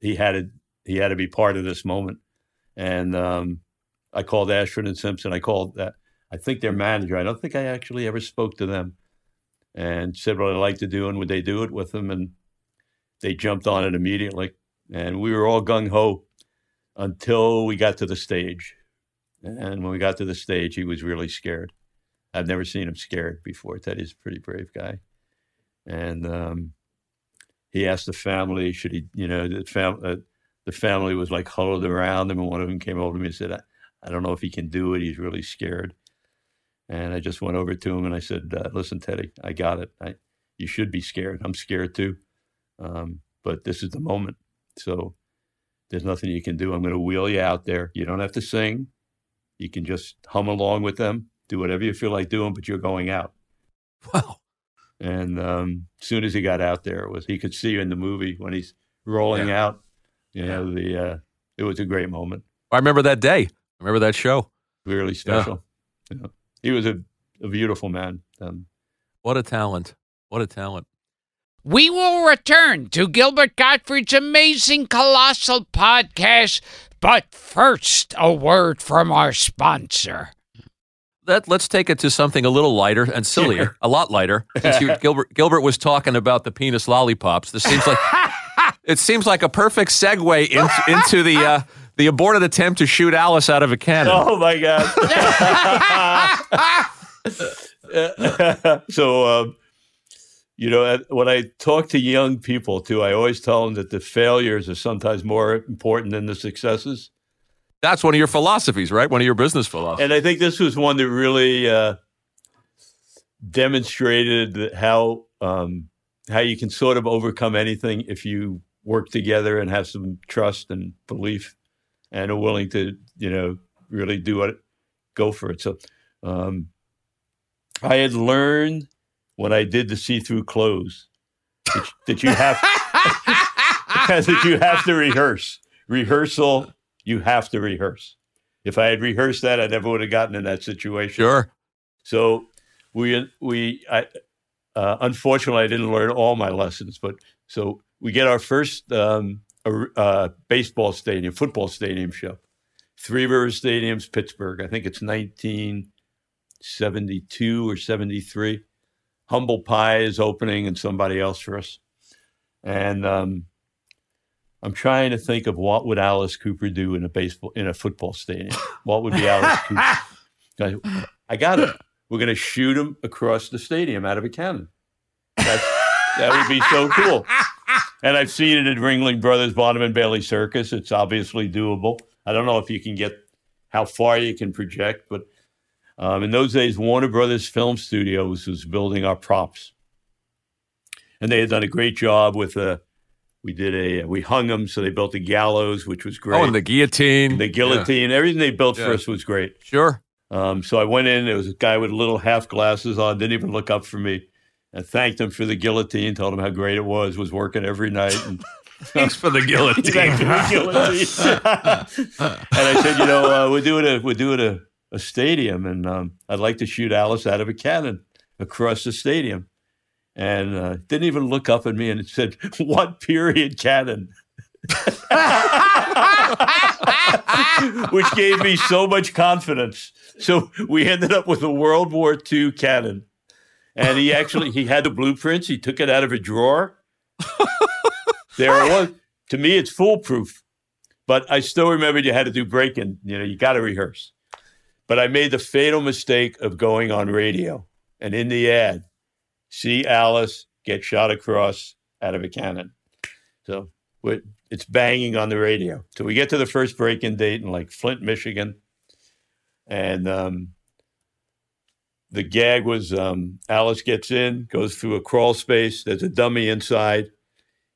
Speaker 4: he had to he had to be part of this moment. And um, I called Ashford and Simpson. I called that. I think their manager. I don't think I actually ever spoke to them, and said what I'd like to do and would they do it with them. And they jumped on it immediately. And we were all gung ho until we got to the stage. And when we got to the stage, he was really scared. I've never seen him scared before. Teddy's a pretty brave guy. And um, he asked the family, should he, you know, the, fam- uh, the family was like huddled around him. And one of them came over to me and said, I, I don't know if he can do it. He's really scared. And I just went over to him and I said, uh, listen, Teddy, I got it. I, you should be scared. I'm scared too. Um, but this is the moment. So there's nothing you can do. I'm going to wheel you out there. You don't have to sing. You can just hum along with them, do whatever you feel like doing, but you're going out. [laughs]
Speaker 2: Wow.
Speaker 4: And um, as soon as he got out there, it was he could see you in the movie when he's rolling out. You know, the uh, it was a great moment,
Speaker 2: I remember that day. I remember that show.
Speaker 4: really special. You know, he was a, a beautiful man. Um,
Speaker 2: What a talent. What a talent.
Speaker 3: We will return to Gilbert Gottfried's amazing colossal podcast, but first, a word from our sponsor.
Speaker 2: That let's take it to something a little lighter and sillier, a lot lighter. Since you, [laughs] Gilbert Gilbert was talking about the penis lollipops, this seems like [laughs] it seems like a perfect segue into, into the uh, the aborted attempt to shoot Alice out of a cannon.
Speaker 4: oh my god! [laughs] so, um, you know, uh, when I talk to young people too, I always tell them that the failures are sometimes more important than the successes.
Speaker 2: That's one of your philosophies, right? One of your business philosophies.
Speaker 4: And I think this was one that really uh, demonstrated how um, how you can sort of overcome anything if you work together and have some trust and belief, and are willing to you know really do it, go for it. So um, I had learned when I did the see-through clothes that, that you have [laughs] that you have to rehearse rehearsal. You have to rehearse. If I had rehearsed that, I never would have gotten in that situation.
Speaker 2: sure.
Speaker 4: So we we I, uh, unfortunately I didn't learn all my lessons, but so we get our first um, uh, baseball stadium, football stadium show, Three Rivers Stadium's Pittsburgh. I think it's 1972 or 73. Humble Pie is opening, and somebody else for us, and um, I'm trying to think of what would Alice Cooper do in a baseball in a football stadium. What would be Alice [laughs] Cooper? I, I got it. We're going to shoot him across the stadium out of a cannon. That's, that would be so cool. And I've seen it at Ringling Brothers, Barnum and Bailey Circus. It's obviously doable. I don't know if you can get how far you can project, but um, in those days, Warner Brothers Film Studios was building our props, and they had done a great job with a. We did a we hung them, so they built a gallows, which was great.
Speaker 2: Oh, and the guillotine.
Speaker 4: the guillotine, everything they built for us was great.
Speaker 2: Sure.
Speaker 4: Um, so I went in. There was a guy with little half glasses on, didn't even look up for me. I thanked him for the guillotine, told him how great it was, was working every night. And [laughs]
Speaker 2: Thanks for the guillotine.
Speaker 4: Thanks for the guillotine. [laughs] and I said, you know, uh, we're doing a we're doing a, a stadium, and um, I'd like to shoot Alice out of a cannon across the stadium. And uh, didn't even look up at me and said, "What period cannon?" [laughs] Which gave me so much confidence. So we ended up with a World War II cannon, and he actually he had the blueprints. He took it out of a drawer. [laughs] There it was. to me, it's foolproof. But I still remember you had to do break-in. You know, you got to rehearse. But I made the fatal mistake of going on radio, and in the ad, see Alice get shot across out of a cannon. So it's banging on the radio. So we get to the first break-in date in like Flint, Michigan, and um, the gag was um, Alice gets in, goes through a crawl space. There's a dummy inside.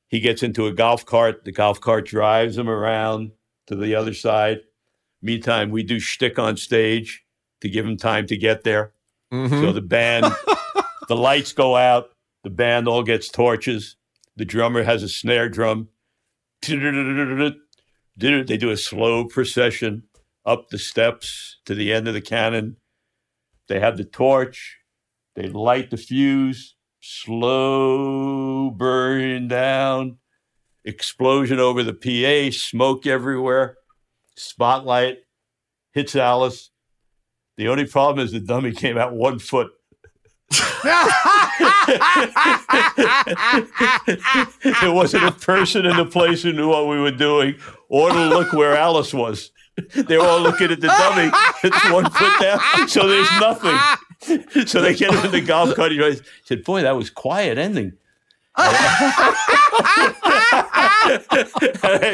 Speaker 4: He gets into a golf cart. The golf cart drives him around to the other side. Meantime, we do shtick on stage to give him time to get there. Mm-hmm. So the band, [laughs] the lights go out. The band all gets torches. The drummer has a snare drum. They do a slow procession up the steps to the end of the cannon. They have the torch. They light the fuse. Slow burn down. Explosion over the PA. Smoke everywhere. Spotlight hits Alice. The only problem is the dummy came out one foot. [laughs] there wasn't a person in the place who knew what we were doing or to look where Alice was. [laughs] They were all looking at the dummy. It's one foot down, so there's nothing. [laughs] So they get him in the golf cart. He said, "Boy, that was quiet ending." [laughs] I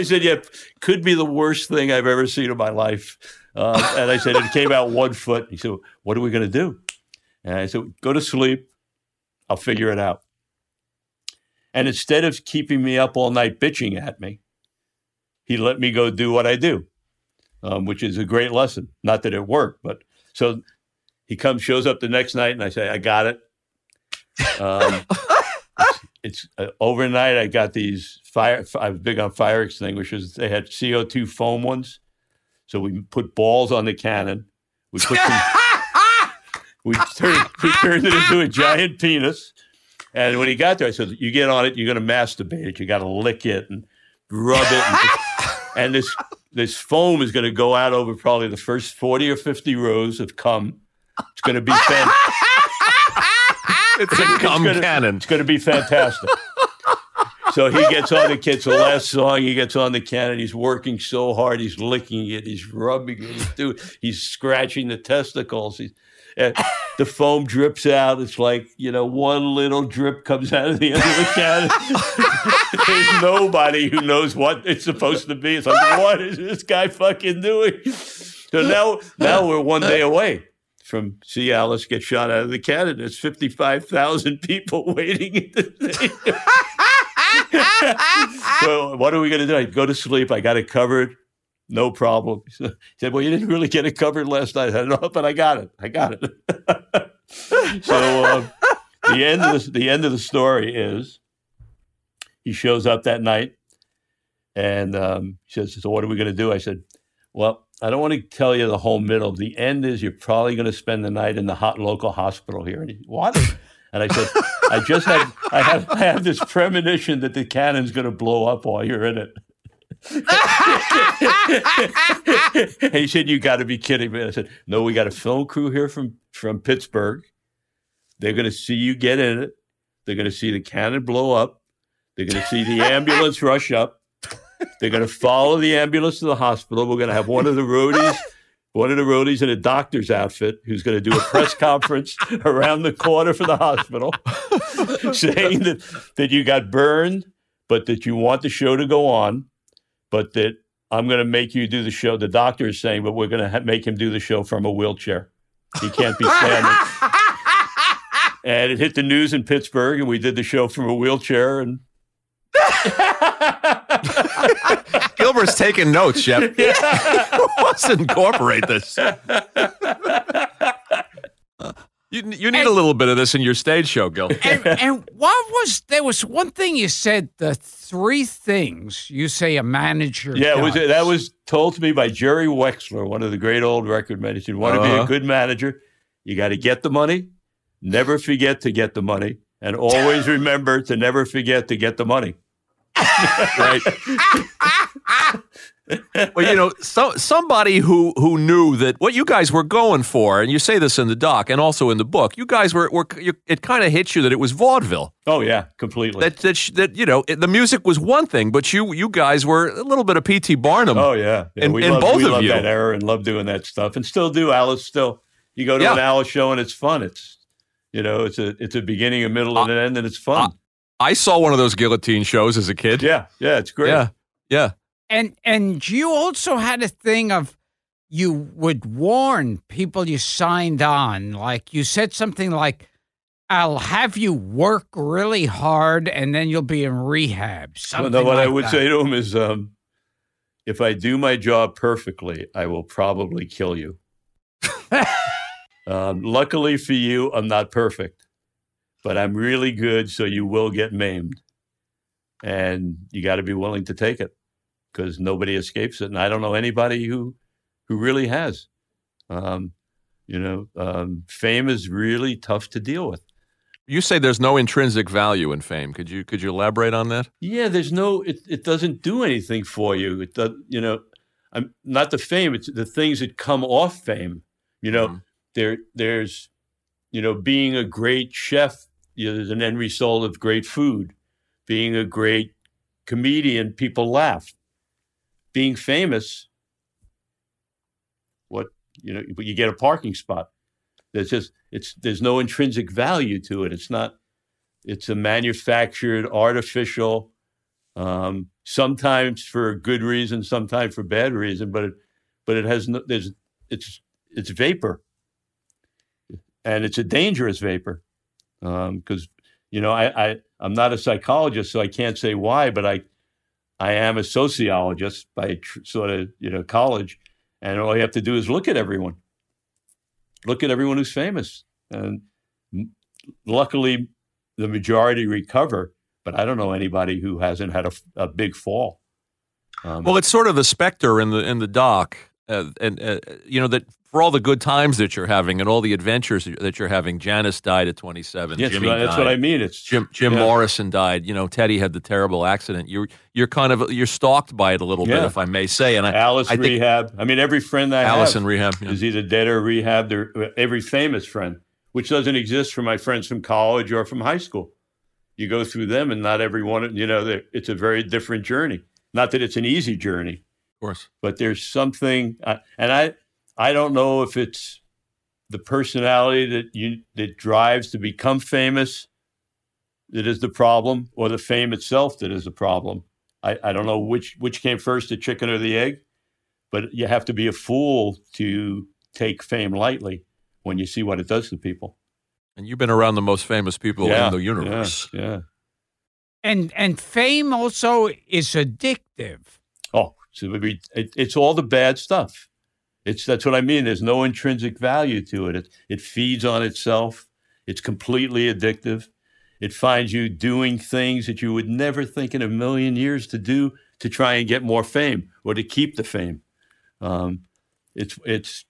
Speaker 4: said, "Yeah, could be the worst thing I've ever seen in my life." Uh, and I said, "It came out one foot." He said, "What are we going to do?" And I said, "Go to sleep. I'll figure it out." And instead of keeping me up all night bitching at me, he let me go do what I do um, which is a great lesson. Not that it worked, but so he comes, shows up the next night, and I say, I got it. Um, [laughs] it's, it's uh, overnight. I got these fire. I was big on fire extinguishers. They had CO two foam ones, so we put balls on the cannon. We put some, [laughs] we turned we turned it into a giant penis. And when he got there, I said, "You get on it. You're going to masturbate it. You got to lick it and rub it." And, [laughs] and this this foam is going to go out over probably the first 40 or 50 rows of cum. It's going to be fantastic.
Speaker 2: it's a cum
Speaker 4: it's gonna,
Speaker 2: cannon.
Speaker 4: It's going to be fantastic. so he gets on the kids. the last song, he gets on the cannon. He's working so hard. He's licking it. He's rubbing it. He's, doing, he's scratching the testicles. He's, the foam drips out. It's like, you know, one little drip comes out of the end of the cannon. [laughs] There's nobody who knows what it's supposed to be. It's like, what is this guy fucking doing? So now, now we're one day away from see Alice get shot out of the cannon. There's 55,000 people [laughs] waiting. [laughs] so what are we going to do? I go to sleep. I got it covered no problem. [laughs] He said, Well, you didn't really get it covered last night. I said, No, but I got it. I got it. [laughs] so uh, the end of the, the end of the story is he shows up that night and um, he says, So what are we going to do? I said, Well, I don't want to tell you the whole middle. The end is you're probably going to spend the night in the hot local hospital here. And he, what? And I said, I just had I have I have this premonition that the cannon's going to blow up while you're in it. He said, "You got to be kidding me!" I said, "No, we got a film crew here from from Pittsburgh. They're going to see you get in it. They're going to see the cannon blow up. They're going to see the ambulance rush up. They're going to follow the ambulance to the hospital. We're going to have one of the roadies." One of the roadies in a doctor's outfit who's going to do a press conference around the corner for the hospital [laughs] saying that, that you got burned, but that you want the show to go on but that I'm going to make you do the show. The doctor is saying, but we're going to ha- make him do the show from a wheelchair. He can't be standing. [laughs] and it hit the news in Pittsburgh, and we did the show from a wheelchair. And [laughs]
Speaker 2: Gilbert's taking notes, Shep. [laughs] Let's incorporate this. You, you need and, a little bit of this in your stage show, Gil. [laughs]
Speaker 3: And, and, what was there was one thing you said the three things you say a manager.
Speaker 4: Yeah,
Speaker 3: does.
Speaker 4: was, that was told to me by Jerry Wexler, one of the great old record managers. You want to uh-huh. be a uh-huh. good manager, you got to get the money, never forget to get the money, and always [laughs] remember to never forget to get the money. [laughs] right.
Speaker 2: Well, you know, so, somebody who who knew that what you guys were going for, and you say this in the doc and also in the book, you guys were were you, it kind of hit you that it was vaudeville.
Speaker 4: Oh yeah, completely.
Speaker 2: That that that you know it, the music was one thing, but you you guys were a little bit of P.T. Barnum.
Speaker 4: oh yeah, yeah.
Speaker 2: And-
Speaker 4: we
Speaker 2: and both
Speaker 4: we
Speaker 2: of
Speaker 4: love
Speaker 2: you.
Speaker 4: that era and love doing that stuff, and still do. Alice still. You go to
Speaker 2: Yeah.
Speaker 4: an Alice show and it's fun. It's you know, it's a it's a beginning, a middle, and an end, and it's fun.
Speaker 2: I saw one of those guillotine shows as a kid.
Speaker 4: yeah, yeah, it's great.
Speaker 2: yeah, yeah.
Speaker 3: And and you also had a thing of you would warn people you signed on. Like you said something like, I'll have you work really hard and then you'll be in rehab.
Speaker 4: Well,
Speaker 3: Something
Speaker 4: no, what I would
Speaker 3: that.
Speaker 4: say to him is, um, if I do my job perfectly, I will probably kill you. [laughs] um, luckily for you, I'm not perfect, but I'm really good, so you will get maimed, and you got to be willing to take it because nobody escapes it, and I don't know anybody who who really has. Um, you know, um, fame is really tough to deal with.
Speaker 2: You say there's no intrinsic value in fame. Could you could you elaborate on that?
Speaker 4: Yeah, there's no. It, it doesn't do anything for you. It does. You know, I'm not the fame. It's the things that come off fame. You know,
Speaker 2: Mhm.
Speaker 4: there there's, you know, being a great chef. You know, there's an end result of great food. Being a great comedian, people laugh. Being famous, what you know, but you get a parking spot. There's just it's there's no intrinsic value to it. It's not. It's a manufactured, artificial, um, sometimes for a good reason, sometimes for bad reason, but it, but it has no, there's, it's, it's vapor, and it's a dangerous vapor, because you know I, I I'm not a psychologist, so I can't say why, but I I am a sociologist by tr- sort of you know college, and all you have to do is look at everyone, look at everyone who's famous, and m- luckily the majority recover, but I don't know anybody who hasn't had a, a big fall. Um,
Speaker 2: Well, it's sort of the specter in the in the doc, uh, and uh, you know that for all the good times that you're having and all the adventures that you're having. Janis died at 27.
Speaker 4: yes,
Speaker 2: Jimmy
Speaker 4: that's
Speaker 2: died.
Speaker 4: what I mean. It's
Speaker 2: Jim Jim
Speaker 4: yeah.
Speaker 2: Morrison died. You know, Teddy had the terrible accident. You're you're kind of you're stalked by it a little bit, if I may say. And I,
Speaker 4: Alice
Speaker 2: I think
Speaker 4: rehab. I mean, every friend I
Speaker 2: Alice
Speaker 4: have
Speaker 2: in rehab. yeah.
Speaker 4: is either dead or rehabbed, or every famous friend, which doesn't exist for my friends from college or from high school. You go through them, and not everyone. You know, it's a very different journey. Not that it's an easy journey,
Speaker 2: Of course.
Speaker 4: but there's something, uh, and I, I don't know if it's the personality that you that drives to become famous that is the problem, or the fame itself that is the problem. I, I don't know which which came first, the chicken or the egg, but you have to be a fool to take fame lightly when you see what it does to people.
Speaker 2: And you've been around the most famous people
Speaker 4: Yeah,
Speaker 2: in the universe.
Speaker 4: Yeah, yeah.
Speaker 3: And and fame also is addictive.
Speaker 4: Oh, so maybe it, it's all the bad stuff. It's that's what I mean. There's no intrinsic value to it. It it feeds on itself. It's completely addictive. It finds you doing things that you would never think in a million years to do to try and get more fame or to keep the fame. Um, it's it's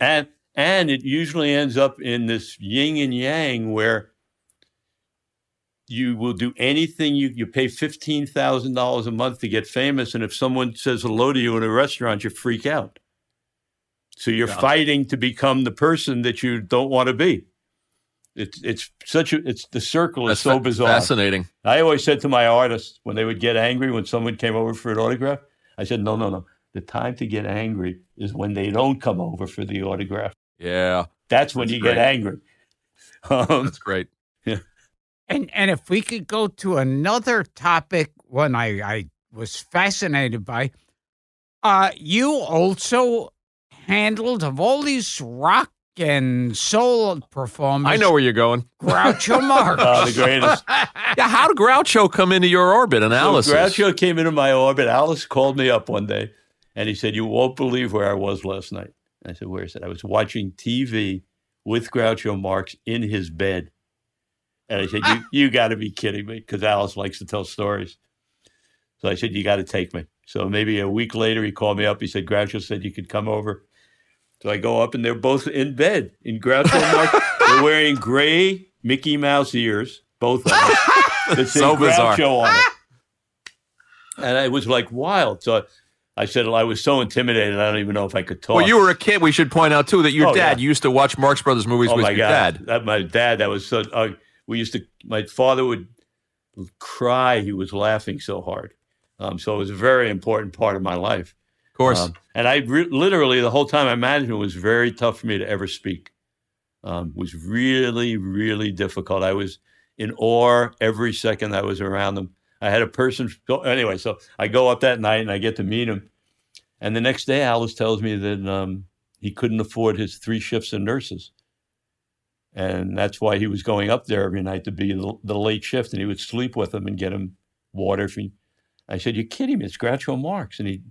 Speaker 4: and and it usually ends up in this yin and yang where you will do anything you you pay fifteen thousand dollars a month to get famous, and if someone says hello to you in a restaurant, you freak out. So you're
Speaker 2: Yeah.
Speaker 4: fighting to become the person that you don't want to be. It's it's such a it's the circle is so
Speaker 2: fa-
Speaker 4: bizarre.
Speaker 2: fascinating.
Speaker 4: I always said to my artists when they would get angry when someone came over for an autograph, I said, no, no, no. The time to get angry is when they don't come over for the autograph.
Speaker 2: Yeah,
Speaker 4: That's when
Speaker 2: That's
Speaker 4: you
Speaker 2: great.
Speaker 4: get angry. [laughs] Um,
Speaker 2: that's great. Yeah.
Speaker 3: And and if we could go to another topic, one I, I was fascinated by, uh, you also handled of all these rock and soul performers.
Speaker 2: I know where you're going.
Speaker 3: Groucho [laughs] Marx.
Speaker 4: Oh, the greatest. [laughs]
Speaker 2: Yeah, how did Groucho come into your orbit and
Speaker 4: So
Speaker 2: Alice?
Speaker 4: Groucho came into my orbit. Alice called me up one day and he said, You won't believe where I was last night. I said, Where is it? I was watching TV with Groucho Marx in his bed. And I said, You, [laughs] you got to be kidding me because Alice likes to tell stories. So I said, You got to take me. So maybe a week later, he called me up. He said, Groucho said you could come over. So I go up and they're both in bed in Groucho Marx. they're wearing gray Mickey Mouse ears, both of them. [laughs]
Speaker 2: So bizarre.
Speaker 4: On it. And it was like wild. So I said I was so intimidated. I don't even know if I could talk.
Speaker 2: Well, you were a kid. We should point out too that your
Speaker 4: Oh,
Speaker 2: dad
Speaker 4: yeah.
Speaker 2: used to watch Marx Brothers movies
Speaker 4: oh
Speaker 2: with your
Speaker 4: god,
Speaker 2: dad.
Speaker 4: That, my dad. That was so. Uh, we used to. My father would cry. He was laughing so hard. Um, so it was a very important part of my life.
Speaker 2: Of course.
Speaker 4: Um, and I re- literally the whole time I managed it was very tough for me to ever speak. Um, was really, really difficult. I was in awe every second I was around them. I had a person. Anyway, so I go up that night and I get to meet him. And the next day, Alice tells me that um, he couldn't afford his three shifts of nurses. And that's why he was going up there every night to be the, the late shift, and he would sleep with them and get him water. If he, I said, "You're kidding me? It's Groucho Marx." And he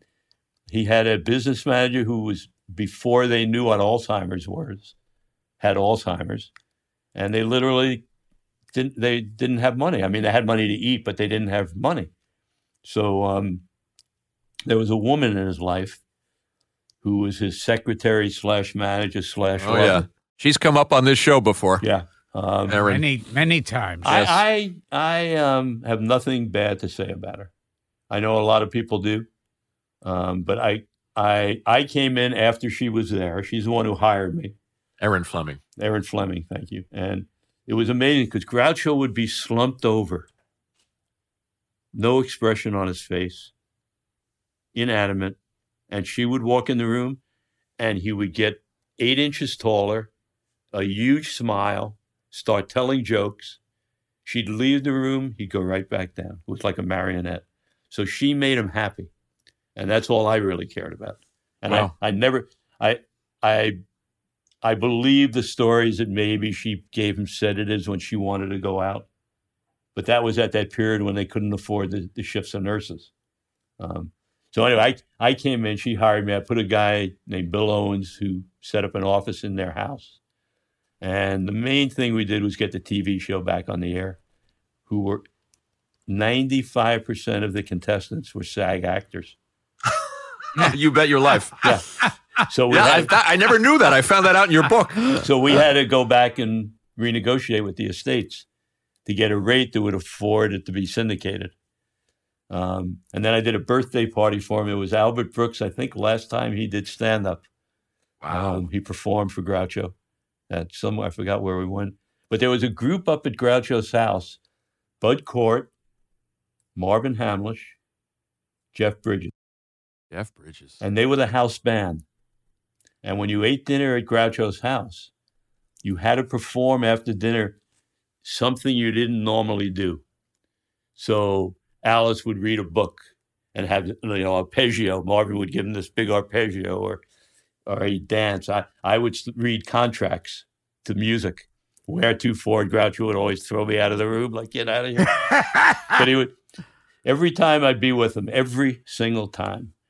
Speaker 4: he had a business manager who was before they knew what Alzheimer's was, had Alzheimer's, and they literally didn't they didn't have money. I mean, they had money to eat, but they didn't have money. So um, there was a woman in his life who was his secretary slash manager slash
Speaker 2: oh yeah, she's come up on this show before.
Speaker 4: yeah. Um,
Speaker 2: Erin.
Speaker 3: Many, many times.
Speaker 2: Yes.
Speaker 4: I I, I um, have nothing bad to say about her. I know a lot of people do, um, but I I I came in after she was there. She's the one who hired me,
Speaker 2: Erin Fleming.
Speaker 4: Erin Fleming. Thank you. And it was amazing because Groucho would be slumped over, no expression on his face, inanimate, and she would walk in the room, and he would get eight inches taller, a huge smile, start telling jokes. She'd leave the room, he'd go right back down. It was like a marionette. So she made him happy. And that's all I really cared about. And
Speaker 2: Wow.
Speaker 4: I, I never I I I believe the stories that maybe she gave him sedatives when she wanted to go out. But that was at that period when they couldn't afford the, the shifts of nurses. Um, so anyway, I, I came in, she hired me. I put a guy named Bill Owens who set up an office in their house. And the main thing we did was get the TV show back on the air, who were 95% of the contestants were SAG actors.
Speaker 2: You bet your life. [laughs]
Speaker 4: Yeah. So we
Speaker 2: Yeah, I, that, I never knew that. I found that out in your book. [laughs]
Speaker 4: so we had to go back and renegotiate with the estates to get a rate that would afford it to be syndicated. Um, and then I did a birthday party for him. It was Albert Brooks, I think, last time he did stand up. Um, he performed for Groucho at somewhere, I forgot where we went. But there was a group up at Groucho's house Bud Cort, Marvin Hamlish, Jeff Bridges,
Speaker 2: Jeff Bridges.
Speaker 4: and they were the house band. And when you ate dinner at Groucho's house, you had to perform after dinner something you didn't normally do. So Alice would read a book and have you know arpeggio. Marvin would give him this big arpeggio, or or he'd dance. I I would read contracts to music. Where to for? Groucho would always throw me out of the room, like get out of here. [laughs] but he would every time I'd be with him, every single time, he'd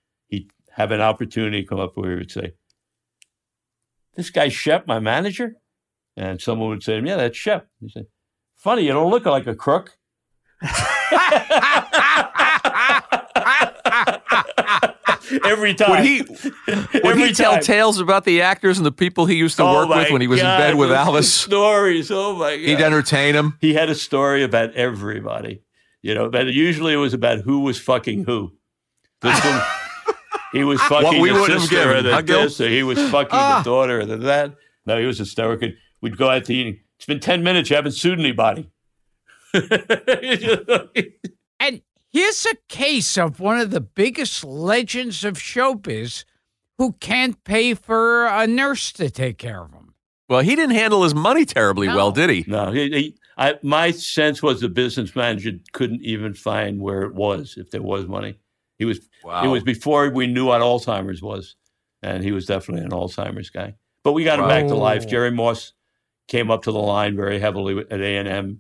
Speaker 4: have an opportunity to come up where he would say, This guy Shep, my manager? And someone would say to him, Yeah, that's Shep. He said, Funny, you don't look like a crook. [laughs] every time.
Speaker 2: Would he would
Speaker 4: Every
Speaker 2: he tell
Speaker 4: time.
Speaker 2: tales about the actors and the people he used to
Speaker 4: Oh
Speaker 2: work with when he was
Speaker 4: God,
Speaker 2: in bed with Alice?
Speaker 4: Stories. Oh my God.
Speaker 2: He'd entertain him.
Speaker 4: he had a story about everybody, you know, but usually it was about who was fucking who. This [laughs] one, he was fucking
Speaker 2: we
Speaker 4: the
Speaker 2: wouldn't have
Speaker 4: sister
Speaker 2: given,
Speaker 4: or the
Speaker 2: huh, Gil?
Speaker 4: this, or he was fucking
Speaker 3: Ah.
Speaker 4: the daughter or the that. No, he was hysterical. We'd go out to eating. It's been 10 minutes. You haven't sued anybody. [laughs]
Speaker 3: And here's a case of one of the biggest legends of showbiz who can't pay for a nurse to take care of him.
Speaker 2: Well, he didn't handle his money terribly
Speaker 3: No.
Speaker 2: well, did he?
Speaker 4: no, he, he, I, my sense was the business manager couldn't even find where it was, if there was money. He was
Speaker 2: Wow.
Speaker 4: It was before we knew what Alzheimer's was, and he was definitely an Alzheimer's guy. But we got him back to life. Jerry Moss came up to the line very heavily at A and M,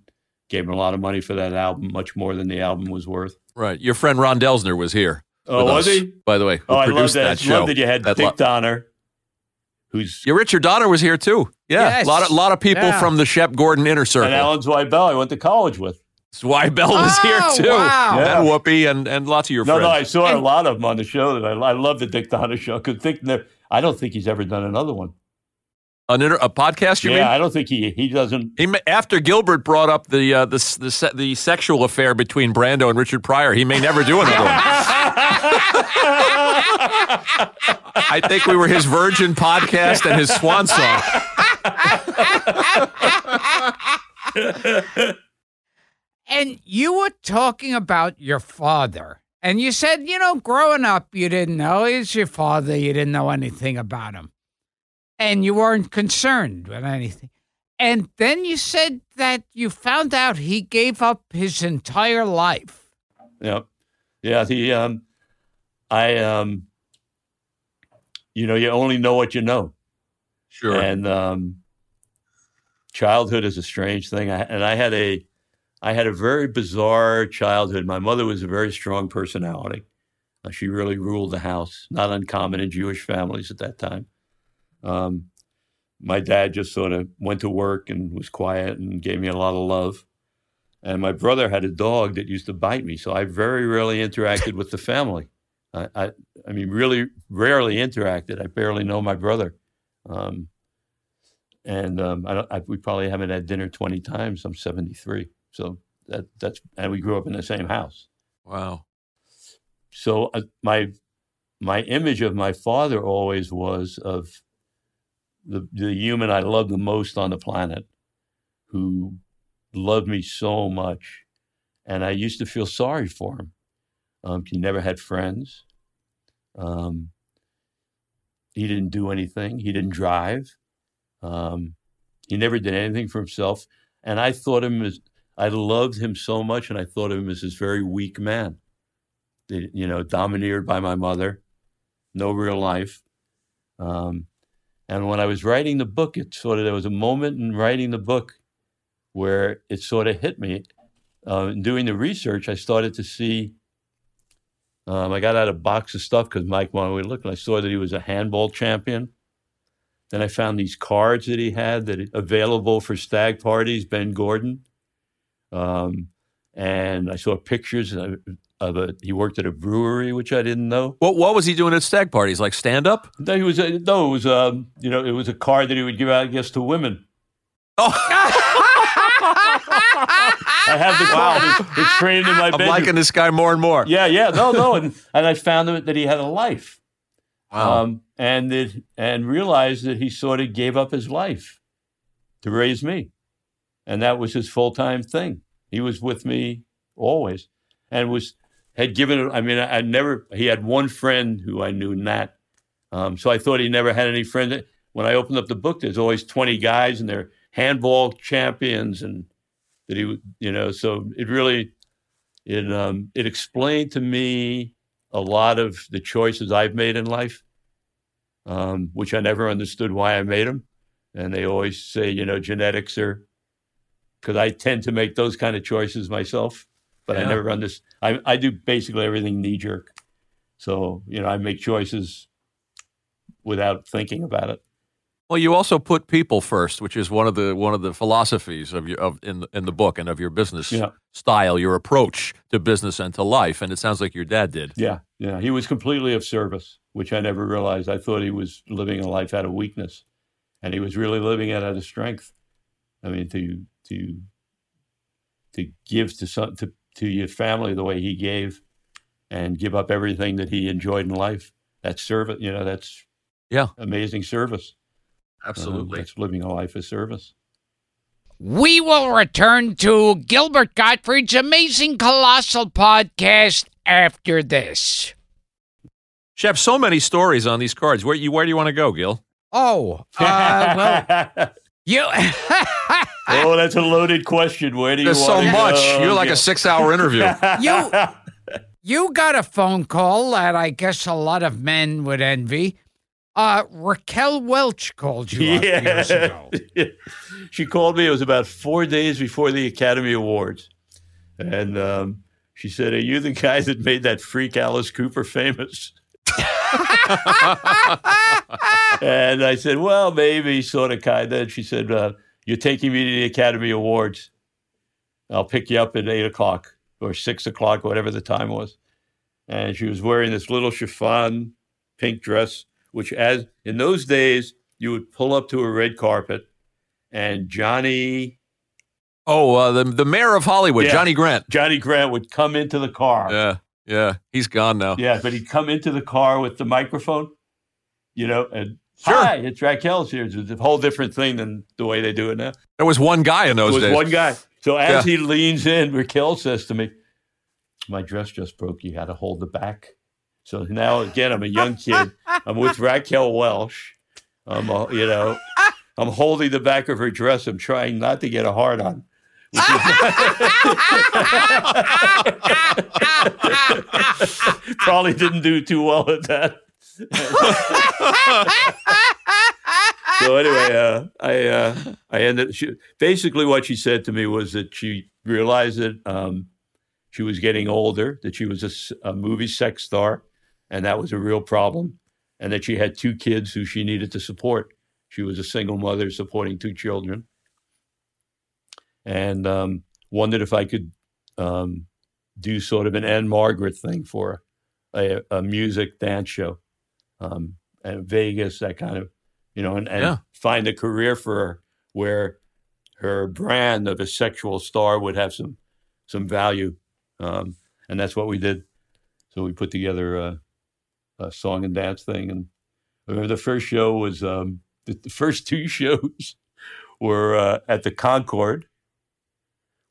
Speaker 4: gave him a lot of money for that album, much more than the album was worth.
Speaker 2: right. Your friend Ron Delsener was here.
Speaker 4: Oh, was
Speaker 2: us,
Speaker 4: he?
Speaker 2: By the way, who
Speaker 4: Oh, I love that.
Speaker 2: that, show.
Speaker 4: love that you had
Speaker 2: That
Speaker 4: Dick
Speaker 2: lo-
Speaker 4: Donner, who's
Speaker 2: Yeah, Richard Donner was here too. Yeah,
Speaker 3: Yes.
Speaker 2: a lot of lot of people
Speaker 3: Yeah.
Speaker 2: from the Shep Gordon inner circle.
Speaker 4: and Alan Zweibel. I went to college with.
Speaker 2: Zweibel was
Speaker 3: Oh,
Speaker 2: here too,
Speaker 3: wow.
Speaker 4: Yeah.
Speaker 2: and Whoopi, and and lots of your
Speaker 4: No,
Speaker 2: friends.
Speaker 4: no, I saw a lot of them on the show. That I, I love the Dick Donner show. Because Dick, never, I don't think he's ever done another one.
Speaker 2: An inter- a podcast, you
Speaker 4: yeah,
Speaker 2: mean?
Speaker 4: I don't think he he doesn't.
Speaker 2: He, after Gilbert brought up the uh, the the, the sexual affair between Brando and Richard Pryor, he may never do another one. [laughs] I think we were his Virgin podcast and his swan song. [laughs]
Speaker 3: And you were talking about your father. And you said, you know, growing up, you didn't know he's your father. You didn't know anything about him. And you weren't concerned with anything. And then you said that you found out he gave up his entire life.
Speaker 4: Yeah, yeah. The um, I um, you know, you only know what you know,
Speaker 2: Sure.
Speaker 4: and um, childhood is a strange thing. I, and I had a, I had a very bizarre childhood. My mother was a very strong personality. Uh, she really ruled the house. Not uncommon in Jewish families at that time. Um, my dad just sort of went to work and was quiet and gave me a lot of love. And my brother had a dog that used to bite me, so I very rarely interacted with the family. I, I, I mean, really rarely interacted. I barely know my brother, um, and um, I, I, we probably haven't had dinner twenty times. I'm 73, so that that's and we grew up in the same house.
Speaker 2: wow.
Speaker 4: So uh, my my image of my father always was of the the human I loved the most on the planet, who loved me so much, and I used to feel sorry for him. Um, he never had friends. Um, he didn't do anything. He didn't drive. Um, he never did anything for himself. And I thought him as I loved him so much, and I thought of him as this very weak man you know, domineered by my mother, no real life. Um, and when I was writing the book, it sort of there was a moment in writing the book where it sort of hit me. Uh, in doing the research, I started to see. Um, I got out a box of stuff because Mike wanted me to look, and I saw that he was a handball champion. Then I found these cards that he had that available for stag parties. Ben Gordon, um, and I saw pictures of, a. He worked at a brewery, which I didn't know.
Speaker 2: What what was he doing at stag parties? Like stand up?
Speaker 4: No, he was a, no, it was um, you know, it was a card that he would give out, I guess, to women. Oh. I have the card. It's, it's framed in my
Speaker 2: I'm liking this guy more and more.
Speaker 4: yeah, yeah, no, no, and and I found that he had a life,
Speaker 2: Wow.
Speaker 4: um, and that and realized that he sort of gave up his life to raise me, and that was his full time thing. He was with me always, and was had given. I mean, I, I never. He had one friend who I knew, Nat. Um, so I thought he never had any friends. When I opened up the book, there's always 20 guys, and they're handball champions, and that he, would- you know. So it really, it um, it explained to me a lot of the choices I've made in life, um, which I never understood why I made them. And they always say, you know, genetics are because I tend to make those kind of choices myself, but I
Speaker 2: Yeah.
Speaker 4: never understand. I, I do basically everything knee jerk. So, you know, I make choices without thinking about it.
Speaker 2: Well, you also put people first, which is one of the one of the philosophies of your of in the, in the book and of your business
Speaker 4: Yeah.
Speaker 2: style, your approach to business and to life. And it sounds like your dad did.
Speaker 4: Yeah. Yeah. He was completely of service, which I never realized. I thought he was living a life out of weakness, and he was really living it out of strength. I mean, to to to give to some to, to your family the way he gave, and give up everything that he enjoyed in life. That's service. You know, that's
Speaker 2: Yeah.
Speaker 4: amazing service. Um,
Speaker 2: Absolutely.
Speaker 4: that's living a life of service.
Speaker 3: We will return to Gilbert Gottfried's amazing colossal podcast after this.
Speaker 2: Shep, so many stories on these cards. Where you where do you want to go, Gil?
Speaker 3: Oh, uh, well, [laughs] you. [laughs]
Speaker 4: oh, that's a loaded question. Where do you
Speaker 2: There's so
Speaker 4: want to
Speaker 2: much.
Speaker 4: go?
Speaker 2: You're like
Speaker 4: Yeah.
Speaker 2: a six hour interview. [laughs]
Speaker 3: you you got a phone call that I guess a lot of men would envy. Uh, Raquel Welch called you up years ago. [laughs]
Speaker 4: she called me. It was about four days before the Academy Awards, and um, she said, "Are you the guy that made that freak Alice Cooper famous?" And I said, "Well, maybe, sort of, kind of." And she said, uh, "You're taking me to the Academy Awards. I'll pick you up at eight o'clock or six o'clock, whatever the time was." And she was wearing this little chiffon pink dress, which, as in those days, you would pull up to a red carpet, and Johnny
Speaker 2: Oh, uh, the the mayor of Hollywood,
Speaker 4: Yeah.
Speaker 2: Johnny Grant.
Speaker 4: Johnny Grant would come into the car
Speaker 2: Yeah. Yeah, he's gone now.
Speaker 4: Yeah, but he'd come into the car with the microphone, you know, and
Speaker 2: Sure.
Speaker 4: hi, it's Raquel's here. It's a whole different thing than the way they do it now.
Speaker 2: There was one guy in those
Speaker 4: was
Speaker 2: days.
Speaker 4: one guy. So as
Speaker 2: Yeah.
Speaker 4: he leans in, Raquel says to me, "My dress just broke. You had to hold the back." So now again, I'm a young kid. [laughs] I'm with Raquel Welch. I'm, you know, I'm holding the back of her dress. I'm trying not to get a hard on. [laughs] Probably didn't do too well at that. [laughs] so anyway, uh, I uh, I ended. She, basically, what she said to me was that she realized that um, she was getting older, that she was a movie sex star, and that was a real problem, and that she had two kids who she needed to support. She was a single mother supporting two children, and um, wondered if I could um, do sort of an Ann-Margret thing for a, a music dance show, um, and Vegas, that kind of, you know, and, and
Speaker 2: Yeah.
Speaker 4: find a career for her where her brand of a sexual star would have some some value, um, and that's what we did. So we put together a, a song and dance thing, and I remember the first show was um, the, the first two [laughs] shows were uh, at the Concord,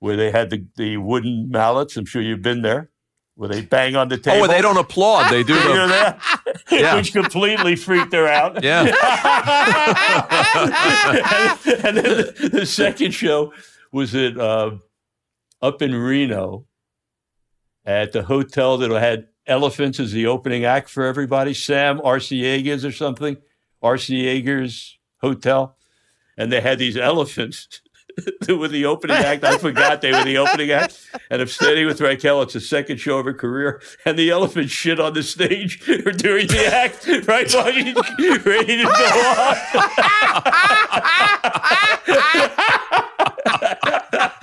Speaker 4: where they had the, the wooden mallets. I'm sure you've been there, where they bang on the table.
Speaker 2: oh, they don't applaud. They do [laughs]
Speaker 4: You hear
Speaker 2: the.
Speaker 4: that? [laughs]
Speaker 2: Yeah.
Speaker 4: Which completely freaked her out.
Speaker 2: Yeah.
Speaker 4: and, [laughs] and then the, the second show was at uh, up in Reno at the hotel that had elephants as the opening act for everybody. Sam Ascuaga's or something, Ascuaga's Hotel, and they had these elephants. [laughs] were the opening act. I forgot they were the opening act. And I'm standing with Raquel. It's the second show of her career. And the elephant shit on the stage [laughs] during the act, right [laughs] while she's ready to go on.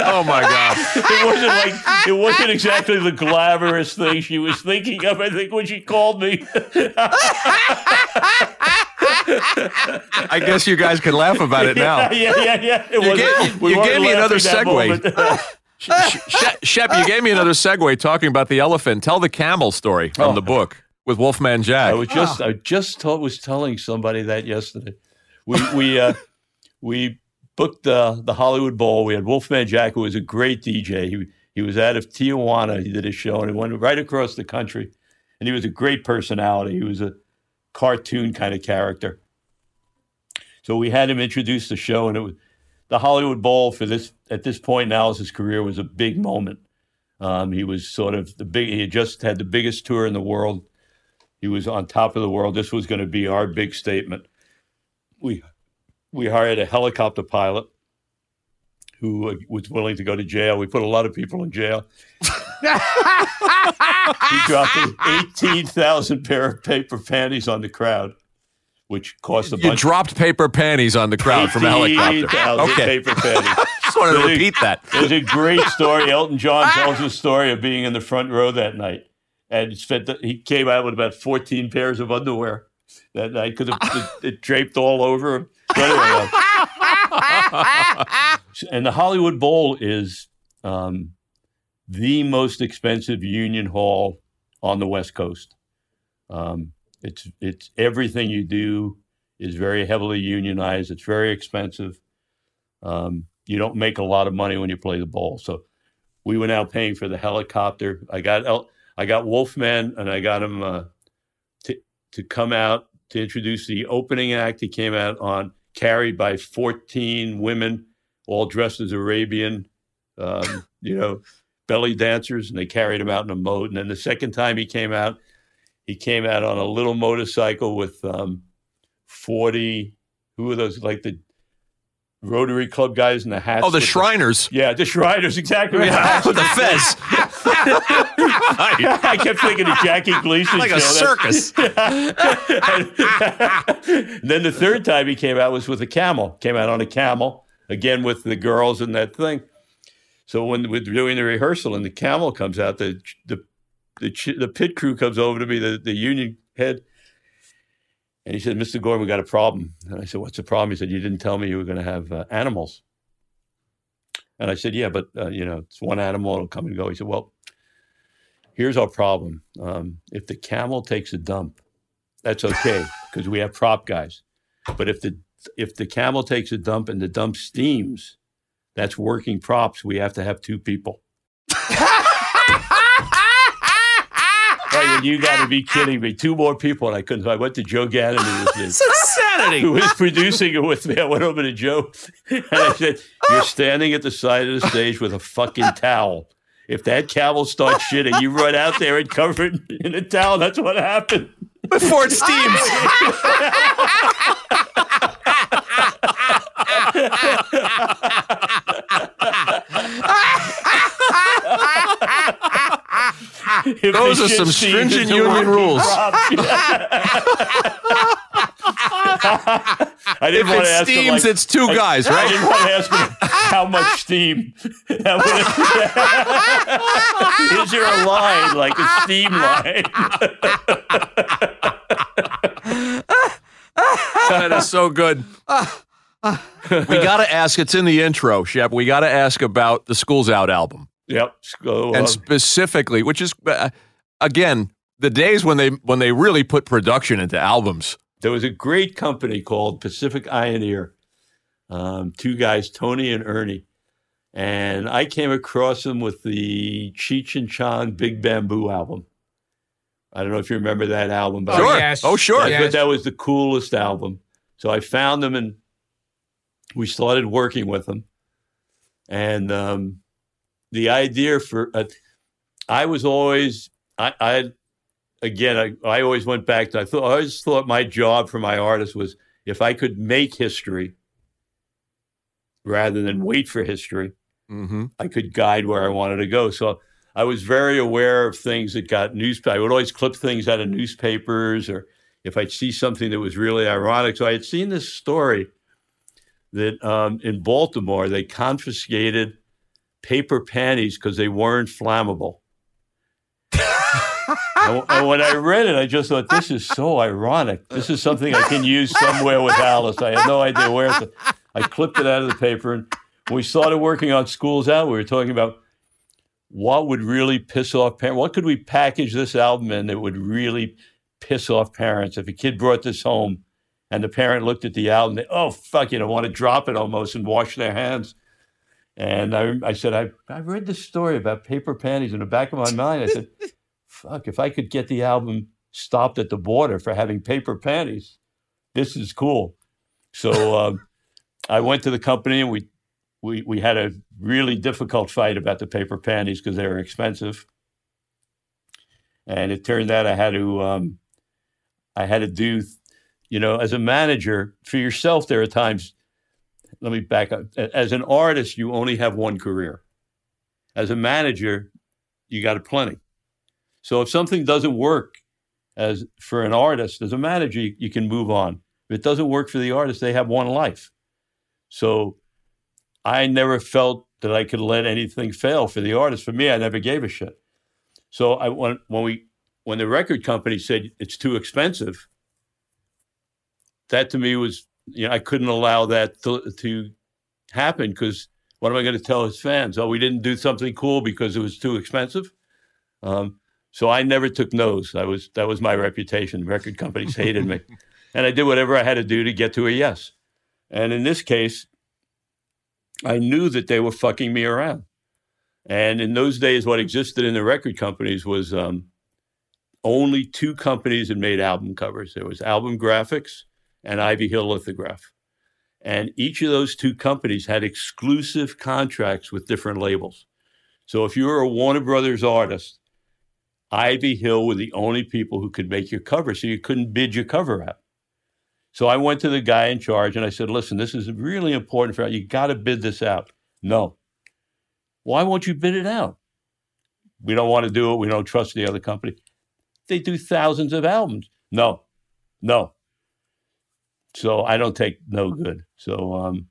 Speaker 2: Oh my God.
Speaker 4: It wasn't like it wasn't exactly the glamorous thing she was thinking of. I think when she called me.
Speaker 2: I guess you guys can laugh about it [laughs] now.
Speaker 4: yeah, yeah, yeah. It
Speaker 2: You
Speaker 4: wasn't-
Speaker 2: gave-
Speaker 4: we
Speaker 2: you gave me another segue.
Speaker 4: moment. [laughs]
Speaker 2: Shep, you gave me another segue talking about the elephant. Tell the camel story from
Speaker 4: Oh.
Speaker 2: the book with Wolfman Jack.
Speaker 4: I was just I just told, was telling somebody that yesterday. We we uh, we booked the the Hollywood Bowl. We had Wolfman Jack, who was a great DJ. He he was out of Tijuana. He did a show and he went right across the country. And he was a great personality. He was a cartoon kind of character. So we had him introduce the show, and it was the Hollywood Bowl for this at this point in Alice's career was a big moment. Um, he was sort of the big. He had just had the biggest tour in the world. He was on top of the world. This was going to be our big statement. We we hired a helicopter pilot who uh, was willing to go to jail. We put a lot of people in jail. he [laughs] dropped eighteen thousand pair of paper panties on the crowd, which cost a bunch.
Speaker 2: you
Speaker 4: bunch.
Speaker 2: dropped paper panties on the crowd from a helicopter.
Speaker 4: 18,000
Speaker 2: Okay.
Speaker 4: paper panties. [laughs]
Speaker 2: Just wanted to
Speaker 4: Really?
Speaker 2: repeat that.
Speaker 4: It was a great story. Elton John tells the story of being in the front row that night, and spent the, he came out with about fourteen pairs of underwear that night because it, it draped all over him. Anyway, uh, [laughs] and the Hollywood Bowl is um, the most expensive union hall on the West Coast. Um, it's it's everything you do is very heavily unionized. It's very expensive. Um, you don't make a lot of money when you play the bowl. So we were now paying for the helicopter. I got I got Wolfman and I got him uh, to to come out to introduce the opening act. He came out on carried by 14 women, all dressed as Arabian, um, [laughs] you know, belly dancers, and they carried him out in a moat. And then the second time he came out, he came out on a little motorcycle with um, 40. Who are those? Like the Rotary Club guys in the hats.
Speaker 2: Oh, the Shriners.
Speaker 4: yeah, the Shriners, [laughs] exactly.
Speaker 2: Yeah, [laughs] with the fez.
Speaker 4: I kept thinking of Jackie Gleason.
Speaker 2: like a
Speaker 4: show.
Speaker 2: circus. [laughs]
Speaker 4: then the third time he came out was with a camel. Came out on a camel again with the girls and that thing. So when we're doing the rehearsal and the camel comes out, the the the, the pit crew comes over to me, the, the union head, and he said, "Mr. Gordon, we got a problem." And I said, "What's the problem?" He said, "You didn't tell me you were going to have uh, animals." And I said, "Yeah, but uh, you know, it's one animal; it'll come and go." He said, "Well." Here's our problem. Um, if the camel takes a dump, that's okay because we have prop guys. But if the if the camel takes a dump and the dump steams, that's working props. We have to have two people. Like, you got to be kidding me. Two more people, and I couldn't. So I went to Joe Gannon, who was,
Speaker 2: insanity.
Speaker 4: who was producing it with me. I went over to Joe, and I said, You're standing at the side of the stage with a fucking towel. If that camel starts shitting, you run out there and cover it in a towel. That's what happened.
Speaker 2: Before it steams. Those are some stringent union rules. [laughs]
Speaker 4: I didn't
Speaker 2: If
Speaker 4: want
Speaker 2: it
Speaker 4: to ask him,
Speaker 2: steams,
Speaker 4: like,
Speaker 2: it's two guys,
Speaker 4: I
Speaker 2: right?
Speaker 4: didn't want to ask him how much steam. [laughs] Is there a line, like a steam line?
Speaker 2: That is so good. we got to ask. It's in the intro, Shep. We got to ask about the "Schools Out" album,
Speaker 4: Yep.
Speaker 2: And specifically, which is uh, again the days when they when they really put production into albums.
Speaker 4: There was a great company called Pacific Eye & Ear. Um, two guys, Tony and Ernie. And I came across them with the Cheech and Chong Big Bamboo album. I don't know if you remember that album, but
Speaker 2: Sure.
Speaker 3: yes.
Speaker 2: Oh, sure.
Speaker 4: I
Speaker 3: Yes.
Speaker 4: thought that was the coolest album. So I found them and we started working with them. And um, the idea for, uh, I was always, I, I again, I, I always went back to, I thought, I always thought my job for my artist was if I could make history rather than wait for history,
Speaker 2: Mm-hmm.
Speaker 4: I could guide where I wanted to go. So I was very aware of things that got newspaper. I would always clip things out of newspapers, or if I'd see something that was really ironic. So I had seen this story that um, in Baltimore they confiscated paper panties because they weren't flammable. And, when I read it, I just thought this is so ironic. This is something I can use somewhere with Alice. I had no idea where. To, I clipped it out of the paper, and when we started working on Schools Out, we were talking about what would really piss off parents. What could we package this album in that would really piss off parents? If a kid brought this home and the parent looked at the album, they, oh, fuck, you know, want to drop it almost and wash their hands. And I, I said, I, I read this story about paper panties in the back of my mind. I said, fuck, if I could get the album stopped at the border for having paper panties, this is cool. So [laughs] um, I went to the company and we we we had a really difficult fight about the paper panties because they were expensive. And it turned out I had to um, I had to do, you know, as a manager for yourself. There are times. Let me back up. As an artist, you only have one career. As a manager, you got a plenty. So if something doesn't work as for an artist, as a manager, you, you can move on. If it doesn't work for the artist, they have one life. So I never felt that I could let anything fail for the artist. For me, I never gave a shit. So I when when we when the record company said it's too expensive, that to me was you know I couldn't allow that to, to happen because what am I going to tell his fans? Oh, we didn't do something cool because it was too expensive. Um, so I never took no's. I was that was my reputation. Record companies hated me, [laughs] and I did whatever I had to do to get to a yes. And in this case, I knew that they were fucking me around. And in those days, what existed in the record companies was um, only two companies that made album covers. There was Album Graphics and Ivy Hill Lithograph. And each of those two companies had exclusive contracts with different labels. So if you were a Warner Brothers artist, Ivy Hill were the only people who could make your cover, so you couldn't bid your cover out. So I went to the guy in charge and I said, listen, this is really important for you. got to bid this out. No. Why won't you bid it out? We don't want to do it. We don't trust the other company. They do thousands of albums. No, no. So I don't take no good. So um,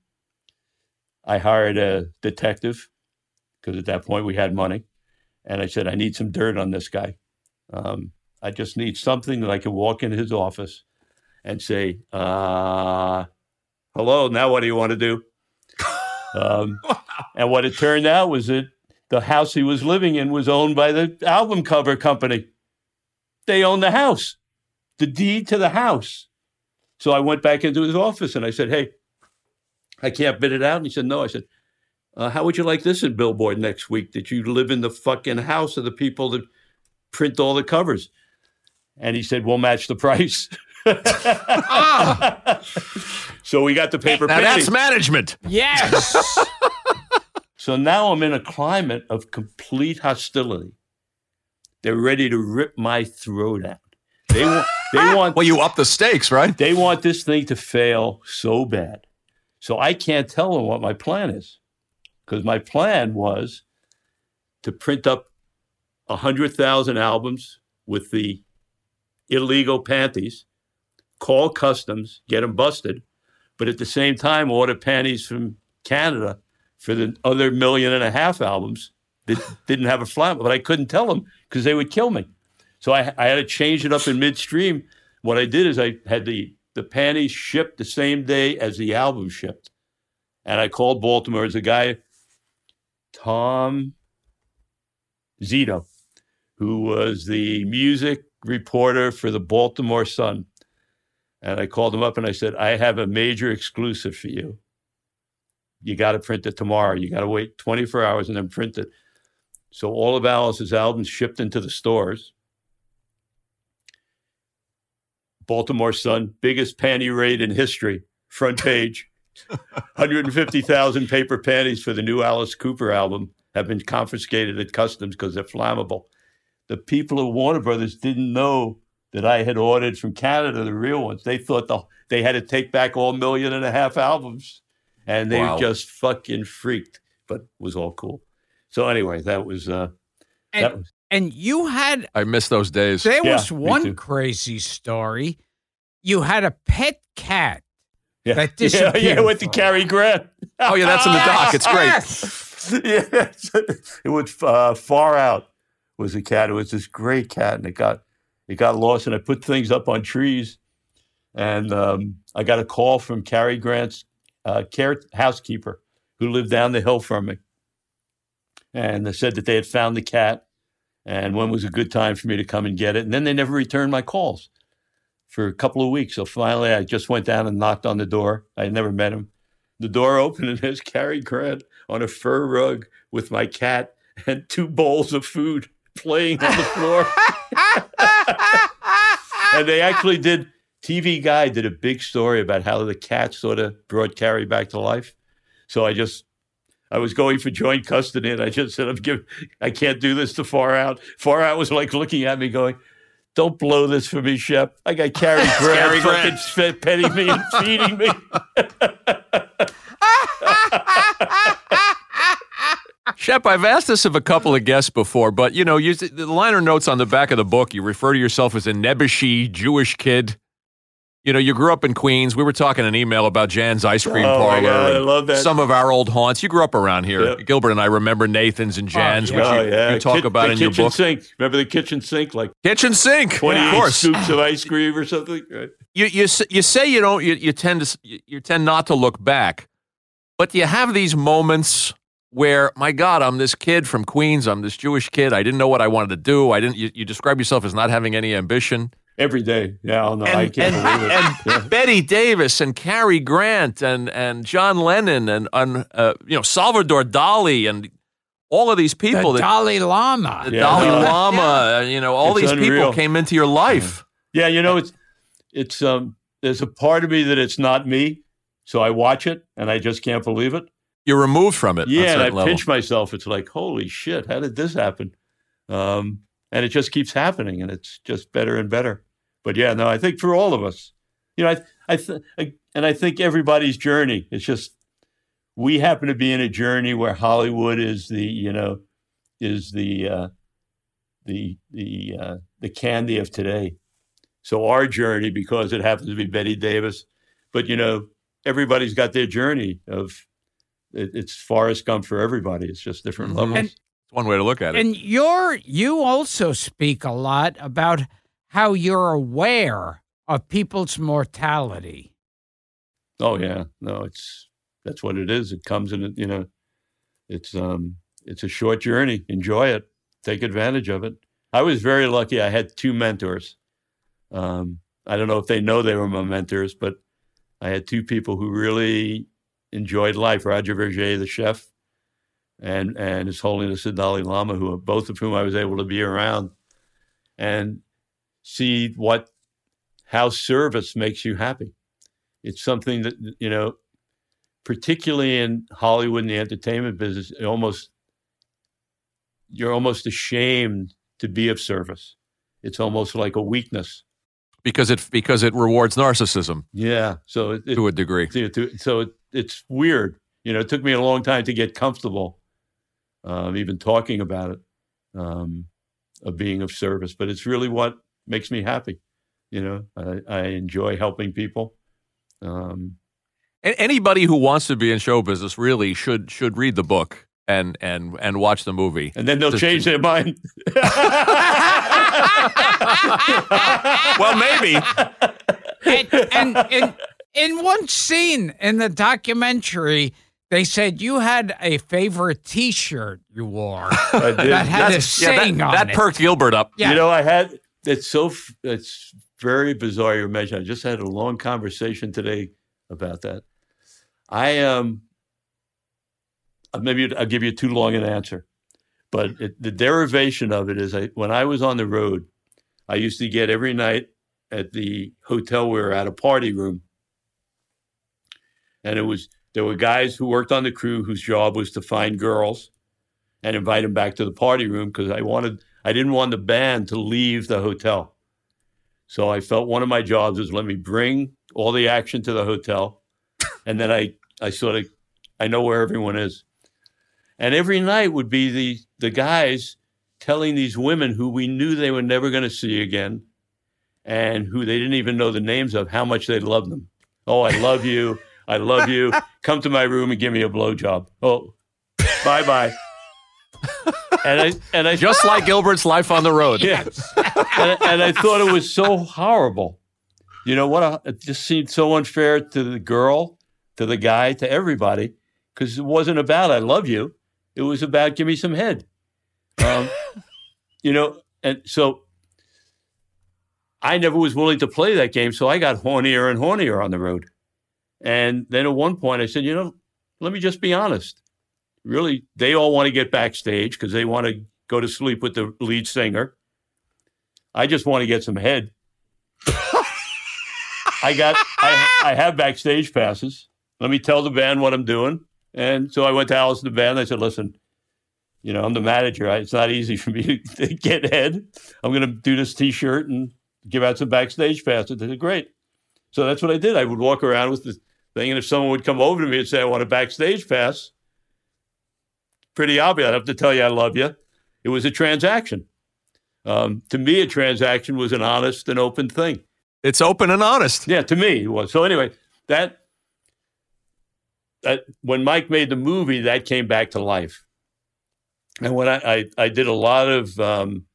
Speaker 4: I hired a detective because at that point we had money. And I said, I need some dirt on this guy. Um, I just need something that I can walk into his office and say, uh, hello, now what do you want to do? [laughs] um, and what it turned out was that the house he was living in was owned by the album cover company. They owned the house, the deed to the house. So I went back into his office and I said, Hey, I can't bid it out. And he said, No. I said, uh, How would you like this in Billboard next week? That you live in the fucking house of the people that print all the covers? And he said, We'll match the price. [laughs] so we got the paper
Speaker 2: Now
Speaker 4: penny.
Speaker 2: that's management.
Speaker 3: Yes. [laughs]
Speaker 4: So now I'm in a climate of complete hostility. They're ready to rip my throat out. They want, they [laughs] want,
Speaker 2: Well, you up the stakes, right?
Speaker 4: they want this thing to fail so bad. So I can't tell them what my plan is, because my plan was to print up hundred thousand albums with the illegal panties, call customs, get them busted, but at the same time order panties from Canada for the other million and a half albums that [laughs] didn't have a flat. But I couldn't tell them because they would kill me. So I, I had to change it up in midstream. What I did is I had the the panties shipped the same day as the album shipped, and I called Baltimore. There's a guy, Tom Zito, who was the music reporter for the Baltimore Sun. And I called him up and I said, I have a major exclusive for you. You got to print it tomorrow. You got to wait 24 hours and then print it. So all of Alice's albums shipped into the stores. Baltimore Sun, biggest panty raid in history, front page. 150,000 paper panties for the new Alice Cooper album have been confiscated at customs because they're flammable. The people at Warner Brothers didn't know that I had ordered from Canada the real ones. They thought the, they had to take back all million and a half albums, and they
Speaker 2: Wow.
Speaker 4: just fucking freaked. But it was all cool. So anyway, that was uh, that
Speaker 3: and,
Speaker 4: was
Speaker 3: and you had
Speaker 2: I miss those days.
Speaker 3: there
Speaker 4: Yeah,
Speaker 3: was one crazy story. You had a pet cat.
Speaker 4: Yeah,
Speaker 3: That
Speaker 4: yeah, yeah.
Speaker 3: disappeared
Speaker 4: With the
Speaker 3: for a
Speaker 4: Cary Grant.
Speaker 2: Oh yeah, that's in the doc. It's great.
Speaker 3: Yes.
Speaker 4: yeah, [laughs] it was uh, far out. Was a cat. It was this great cat, and it got it got lost. And I put things up on trees, and um, I got a call from Cary Grant's uh, care housekeeper who lived down the hill from me, and they said that they had found the cat, and when was a good time for me to come and get it. And then they never returned my calls for a couple of weeks. So finally, I just went down and knocked on the door. I never met him. The door [laughs] opened, and there's Cary Grant on a fur rug with my cat and two bowls of food playing on the floor. [laughs] and they actually did. TV Guide did a big story about how the cat sort of brought Cary back to life. So I just, I was going for joint custody, and I just said, "I'm giving, I can't do this to Far Out." Far Out was like looking at me, going, "Don't blow this for me, Shep. I got Cary [laughs] Grant
Speaker 2: Grant.
Speaker 4: fucking petting me and feeding me." [laughs]
Speaker 2: Shep, I've asked this of a couple of guests before, but you know, you, the liner notes on the back of the book, you refer to yourself as a Nebuchadnezzar Jewish kid. You know, you grew up in Queens. We were talking an email about Jahn's ice cream
Speaker 4: Oh,
Speaker 2: parlor.
Speaker 4: God, I love that.
Speaker 2: Some of our old haunts. You grew up around here.
Speaker 4: Yep.
Speaker 2: Gilbert and I remember Nathan's and oh, Jahn's,
Speaker 3: yeah.
Speaker 2: which
Speaker 4: Oh
Speaker 2: you,
Speaker 4: yeah,
Speaker 2: you talk
Speaker 4: Kit-
Speaker 2: about
Speaker 4: the
Speaker 2: in your
Speaker 4: kitchen
Speaker 2: book.
Speaker 4: sink. Remember the kitchen sink, like
Speaker 2: Kitchen sink,
Speaker 4: twenty
Speaker 2: of
Speaker 4: scoops of ice cream or something. Right.
Speaker 2: you you you say you don't you, you tend to you, you tend not to look back, but you have these moments where my God, I'm this kid from Queens. I'm this Jewish kid. I didn't know what I wanted to do. I didn't. You, you describe yourself as not having any ambition.
Speaker 4: Every day. Yeah, oh, no, I
Speaker 2: And,
Speaker 4: can't
Speaker 2: and,
Speaker 4: believe it.
Speaker 2: and
Speaker 4: Yeah.
Speaker 2: Bette Davis and Cary Grant and and John Lennon and, and uh, you know Salvador Dali and all of these people
Speaker 3: the
Speaker 2: that
Speaker 3: Dalai Lama.
Speaker 2: the
Speaker 4: Yeah,
Speaker 2: Dalai
Speaker 4: no.
Speaker 2: Lama. uh, You know all
Speaker 4: It's
Speaker 2: these people came into your life.
Speaker 4: Yeah, you know, it's it's um there's a part of me that it's not me. So I watch it and I just can't believe it.
Speaker 2: You're removed from it.
Speaker 4: Yeah, and I
Speaker 2: level.
Speaker 4: pinch myself. It's like, holy shit, how did this happen? Um, and it just keeps happening, and it's just better and better. But yeah, no, I think for all of us, you know, I, I, th- I and I think everybody's journey. It's just we happen to be in a journey where Hollywood is the, you know, is the uh, the the uh, the candy of today. So our journey, because it happens to be Bette Davis, but you know, everybody's got their journey of it, it's Forrest Gump for everybody. It's just different
Speaker 2: Mhm.
Speaker 4: levels.
Speaker 3: And-
Speaker 2: It's one way to look at it.
Speaker 3: And you're you also speak a lot about how you're aware of people's mortality.
Speaker 4: oh yeah, no, it's that's what it is. It comes in, you know, it's um, it's a short journey. Enjoy it. Take advantage of it. I was very lucky. I had two mentors. Um, I don't know if they know they were my mentors, but I had two people who really enjoyed life. Roger Vergé, the chef, and and His Holiness the Dalai Lama, who both of whom I was able to be around and see what how service makes you happy. It's something that you know, particularly in Hollywood and the entertainment business, almost you're almost ashamed to be of service. It's almost like a weakness
Speaker 2: because it because it rewards narcissism.
Speaker 4: Yeah, so it,
Speaker 2: to a degree.
Speaker 4: So it, it's weird. You know, it took me a long time to get comfortable, um, even talking about it, um, of being of service. But it's really what makes me happy. You know, I, I enjoy helping people. Um,
Speaker 2: Anybody who wants to be in show business really should should read the book and and and watch the movie.
Speaker 4: And then they'll to, change their mind. [laughs]
Speaker 2: well, maybe.
Speaker 3: And, and in, in one scene in the documentary, they said you had a favorite T-shirt you wore that had That's, a saying
Speaker 2: yeah,
Speaker 3: that,
Speaker 2: on that
Speaker 3: it.
Speaker 2: That perked Gilbert up.
Speaker 4: Yeah. You know, I had. It's so. It's very bizarre. You mentioned. I just had a long conversation today about that. I um maybe I'll give you too long an answer, but it, the derivation of it is I, when I was on the road, I used to get every night at the hotel we were at a party room, and it was there were guys who worked on the crew whose job was to find girls and invite them back to the party room because I wanted I didn't want the band to leave the hotel. So I felt one of my jobs was let me bring all the action to the hotel, and then I I sort of I know where everyone is. And every night would be the, the guys telling these women who we knew they were never going to see again and who they didn't even know the names of how much they loved them. Oh, I love you. I love you. [laughs] Come to my room and give me a blowjob. Oh, bye bye.
Speaker 2: And I and I just like Gilbert's life on the road.
Speaker 4: Yeah. and, and, I thought it was so horrible. You know what? A, it just seemed so unfair to the girl, to the guy, to everybody, because it wasn't about I love you. It was about give me some head. Um, [laughs] you know, and so I never was willing to play that game, so I got hornier and hornier on the road. And then at one point, I said, you know, let me just be honest. Really, they all want to get backstage because they want to go to sleep with the lead singer. I just want to get some head. I got, I, I have backstage passes. Let me tell the band what I'm doing. And so I went to Alice in the band. I said, listen, you know, I'm the manager. It's not easy for me [laughs] to get head. I'm going to do this T-shirt and give out some backstage passes. They said, great. So that's what I did. I would walk around with the thing, and if someone would come over to me and say, I want a backstage pass, pretty obvious. I'd have to tell you I love you. It was a transaction. Um, to me, a transaction was an honest and open thing.
Speaker 2: It's open and honest.
Speaker 4: Yeah, to me it was. So anyway, that that when Mike made the movie, that came back to life. And when I, I, I did a lot of um,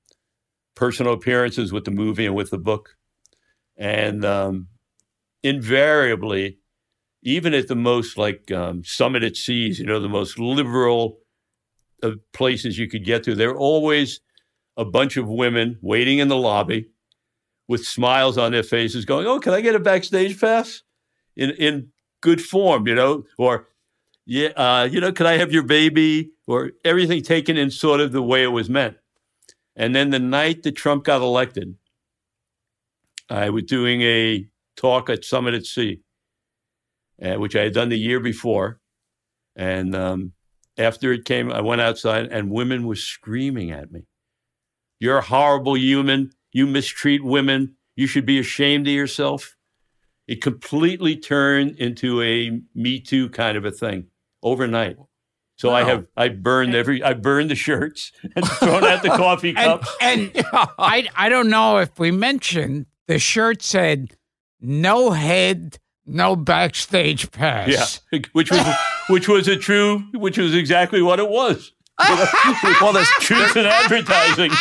Speaker 4: personal appearances with the movie and with the book, and um, invariably, even at the most like um, summit at seas, you know, the most liberal of places you could get to, there are always a bunch of women waiting in the lobby with smiles on their faces, going, "Oh, can I get a backstage pass?" In in good form, you know, or yeah, uh, you know, can I have your baby? Or everything taken in sort of the way it was meant. And then the night that Trump got elected, I was doing a talk at Summit at Sea, uh, which I had done the year before. And um, after it came, I went outside and women were screaming at me. You're a horrible human. You mistreat women. You should be ashamed of yourself. It completely turned into a Me Too kind of a thing overnight. So wow. I have I burned every I burned the shirts [laughs] and thrown out the [laughs] coffee cups.
Speaker 3: And, and [laughs] I I don't know if we mentioned the shirt said no head, no backstage pass.
Speaker 4: Yeah, which was which was a true, which was exactly what it was. [laughs] well, there's truth in advertising.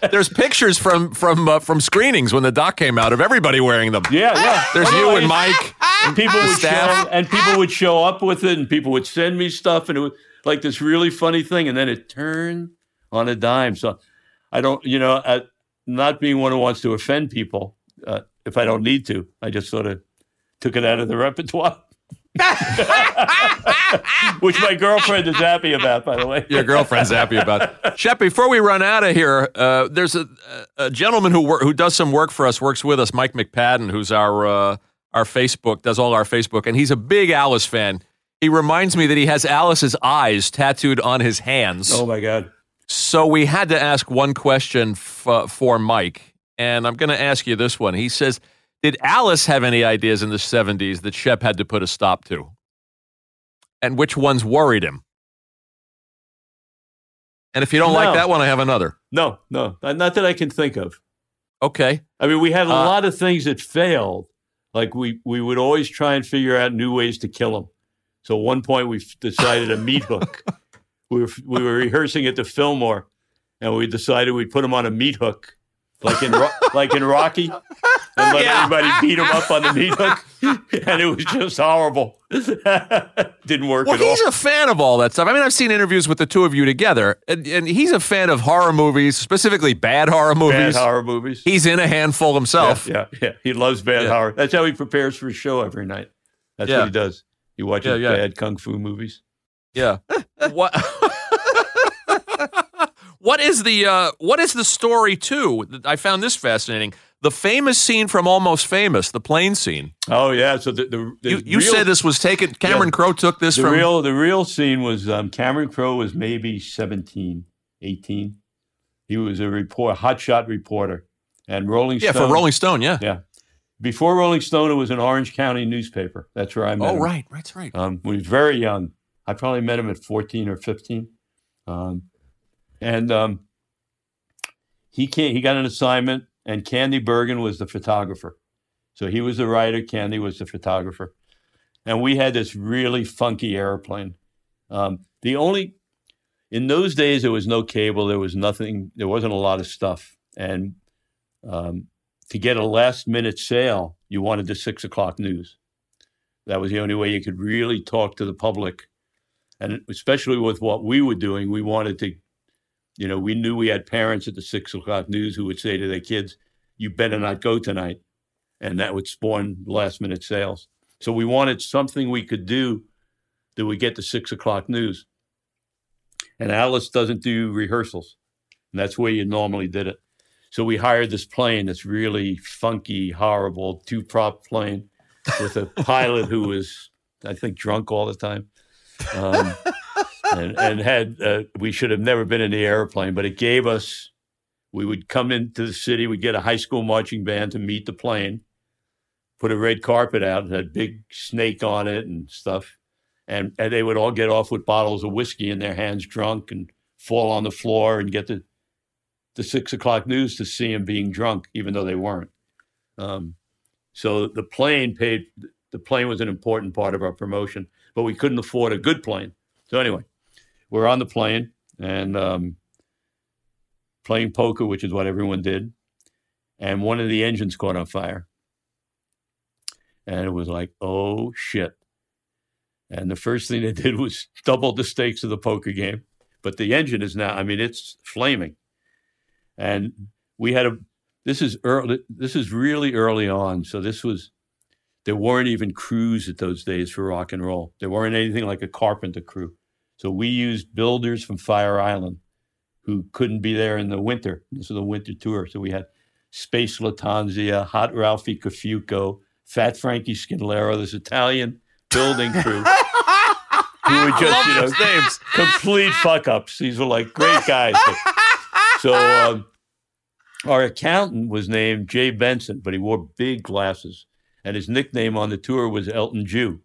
Speaker 4: [laughs]
Speaker 2: There's pictures from from uh, from screenings when the doc came out of everybody wearing them.
Speaker 4: Yeah, yeah.
Speaker 2: There's you and Mike.
Speaker 4: and people would
Speaker 2: staff.
Speaker 4: show and people would show up with it and people would send me stuff and it was like this really funny thing and then it turned on a dime so i don't you know uh, not being one who wants to offend people uh, if i don't need to i just sort of took it out of the repertoire [laughs] which my girlfriend is happy about by the way
Speaker 2: Your girlfriend's happy about it. [laughs] Shep, before we run out of here, uh, there's a, a gentleman who wor- who does some work for us, works with us, Mike McPadden, who's our uh, our Facebook, does all our Facebook, and he's a big Alice fan. He reminds me that he has Alice's eyes tattooed on his hands.
Speaker 4: oh my god
Speaker 2: So we had to ask one question f- for Mike, and I'm going to ask you this one. He says, "Did Alice have any ideas in the '70s that Shep had to put a stop to, and which ones worried him?" And if you don't like that one, I have another.
Speaker 4: no no not that i can think of
Speaker 2: Okay.
Speaker 4: I mean, we had a
Speaker 2: Uh,
Speaker 4: lot of things that failed. Like we we would always try and figure out new ways to kill them. So at one point we decided a meat hook. [laughs] we were we were rehearsing at the Fillmore, and we decided we'd put him on a meat hook, like in like in Rocky, and let
Speaker 2: Yeah.
Speaker 4: everybody beat him up on the meat hook. and it was just horrible. [laughs] Didn't work
Speaker 2: Well,
Speaker 4: at all.
Speaker 2: he's a fan of all that stuff. I mean, I've seen interviews with the two of you together, and, and he's a fan of horror movies, specifically bad horror movies.
Speaker 4: Bad horror movies.
Speaker 2: He's in a handful himself.
Speaker 4: Yeah, yeah. He loves bad
Speaker 2: Yeah.
Speaker 4: horror. That's how he prepares for a show every night. That's
Speaker 2: Yeah.
Speaker 4: what he does. He watches
Speaker 2: Yeah, yeah.
Speaker 4: bad kung fu movies.
Speaker 2: Yeah. [laughs] what? [laughs] what is the uh, what is the story too? I found this fascinating. The famous scene from Almost Famous, the plane scene.
Speaker 4: Oh yeah. So the the, the
Speaker 2: You, you
Speaker 4: real,
Speaker 2: said this was taken. Cameron
Speaker 4: Yeah.
Speaker 2: Crowe took this
Speaker 4: the
Speaker 2: from.
Speaker 4: real the real scene was um, Cameron Crowe was maybe 17, 18. He was a report, hotshot reporter, and Rolling
Speaker 2: yeah,
Speaker 4: Stone.
Speaker 2: Yeah, for Rolling Stone. Yeah.
Speaker 4: Yeah. Before Rolling Stone, it was an Orange County newspaper. That's where I met
Speaker 2: Oh
Speaker 4: him.
Speaker 2: right, right, that's right.
Speaker 4: Um, when he was very young. I probably met him at 14 or 15. Um, and um, he came, he got an assignment, and Candy Bergen was the photographer. So he was the writer, Candy was the photographer. And we had this really funky airplane. Um, the only, in those days, there was no cable, there was nothing, there wasn't a lot of stuff. And um, to get a last minute sale, you wanted the six o'clock news. That was the only way you could really talk to the public. And especially with what we were doing, we wanted to, you know, we knew we had parents at the six o'clock news who would say to their kids, you better not go tonight. And that would spawn last minute sales. So we wanted something we could do that would get the six o'clock news. And Alice doesn't do rehearsals. And that's where you normally did it. So we hired this plane, this really funky, horrible two prop plane with a pilot who was, I think, drunk all the time. Um, [laughs] and, and had, uh, we should have never been in the airplane, but it gave us, we would come into the city, we'd get a high school marching band to meet the plane, put a red carpet out, it had big snake on it and stuff. And, and they would all get off with bottles of whiskey in their hands, drunk, and fall on the floor and get the the six o'clock news to see him being drunk, even though they weren't. Um, so the plane paid. The plane was an important part of our promotion, but we couldn't afford a good plane. So anyway, we're on the plane and um, playing poker, which is what everyone did. And one of the engines caught on fire, and it was like, oh shit! And the first thing they [laughs] did was double the stakes of the poker game. But the engine is now, I mean, it's flaming and we had a this is early this is really early on so this was there weren't even crews at those days for rock and roll there weren't anything like a carpenter crew so we used builders from fire island who couldn't be there in the winter this was a winter tour so we had space latanzia hot ralphie cafuco fat frankie skinlero this italian building crew [laughs] who were just you know
Speaker 2: names.
Speaker 4: complete fuck ups. These were like great guys. [laughs] so um, our accountant was named Jay Benson, but he wore big glasses, and his nickname on the tour was Elton Jew.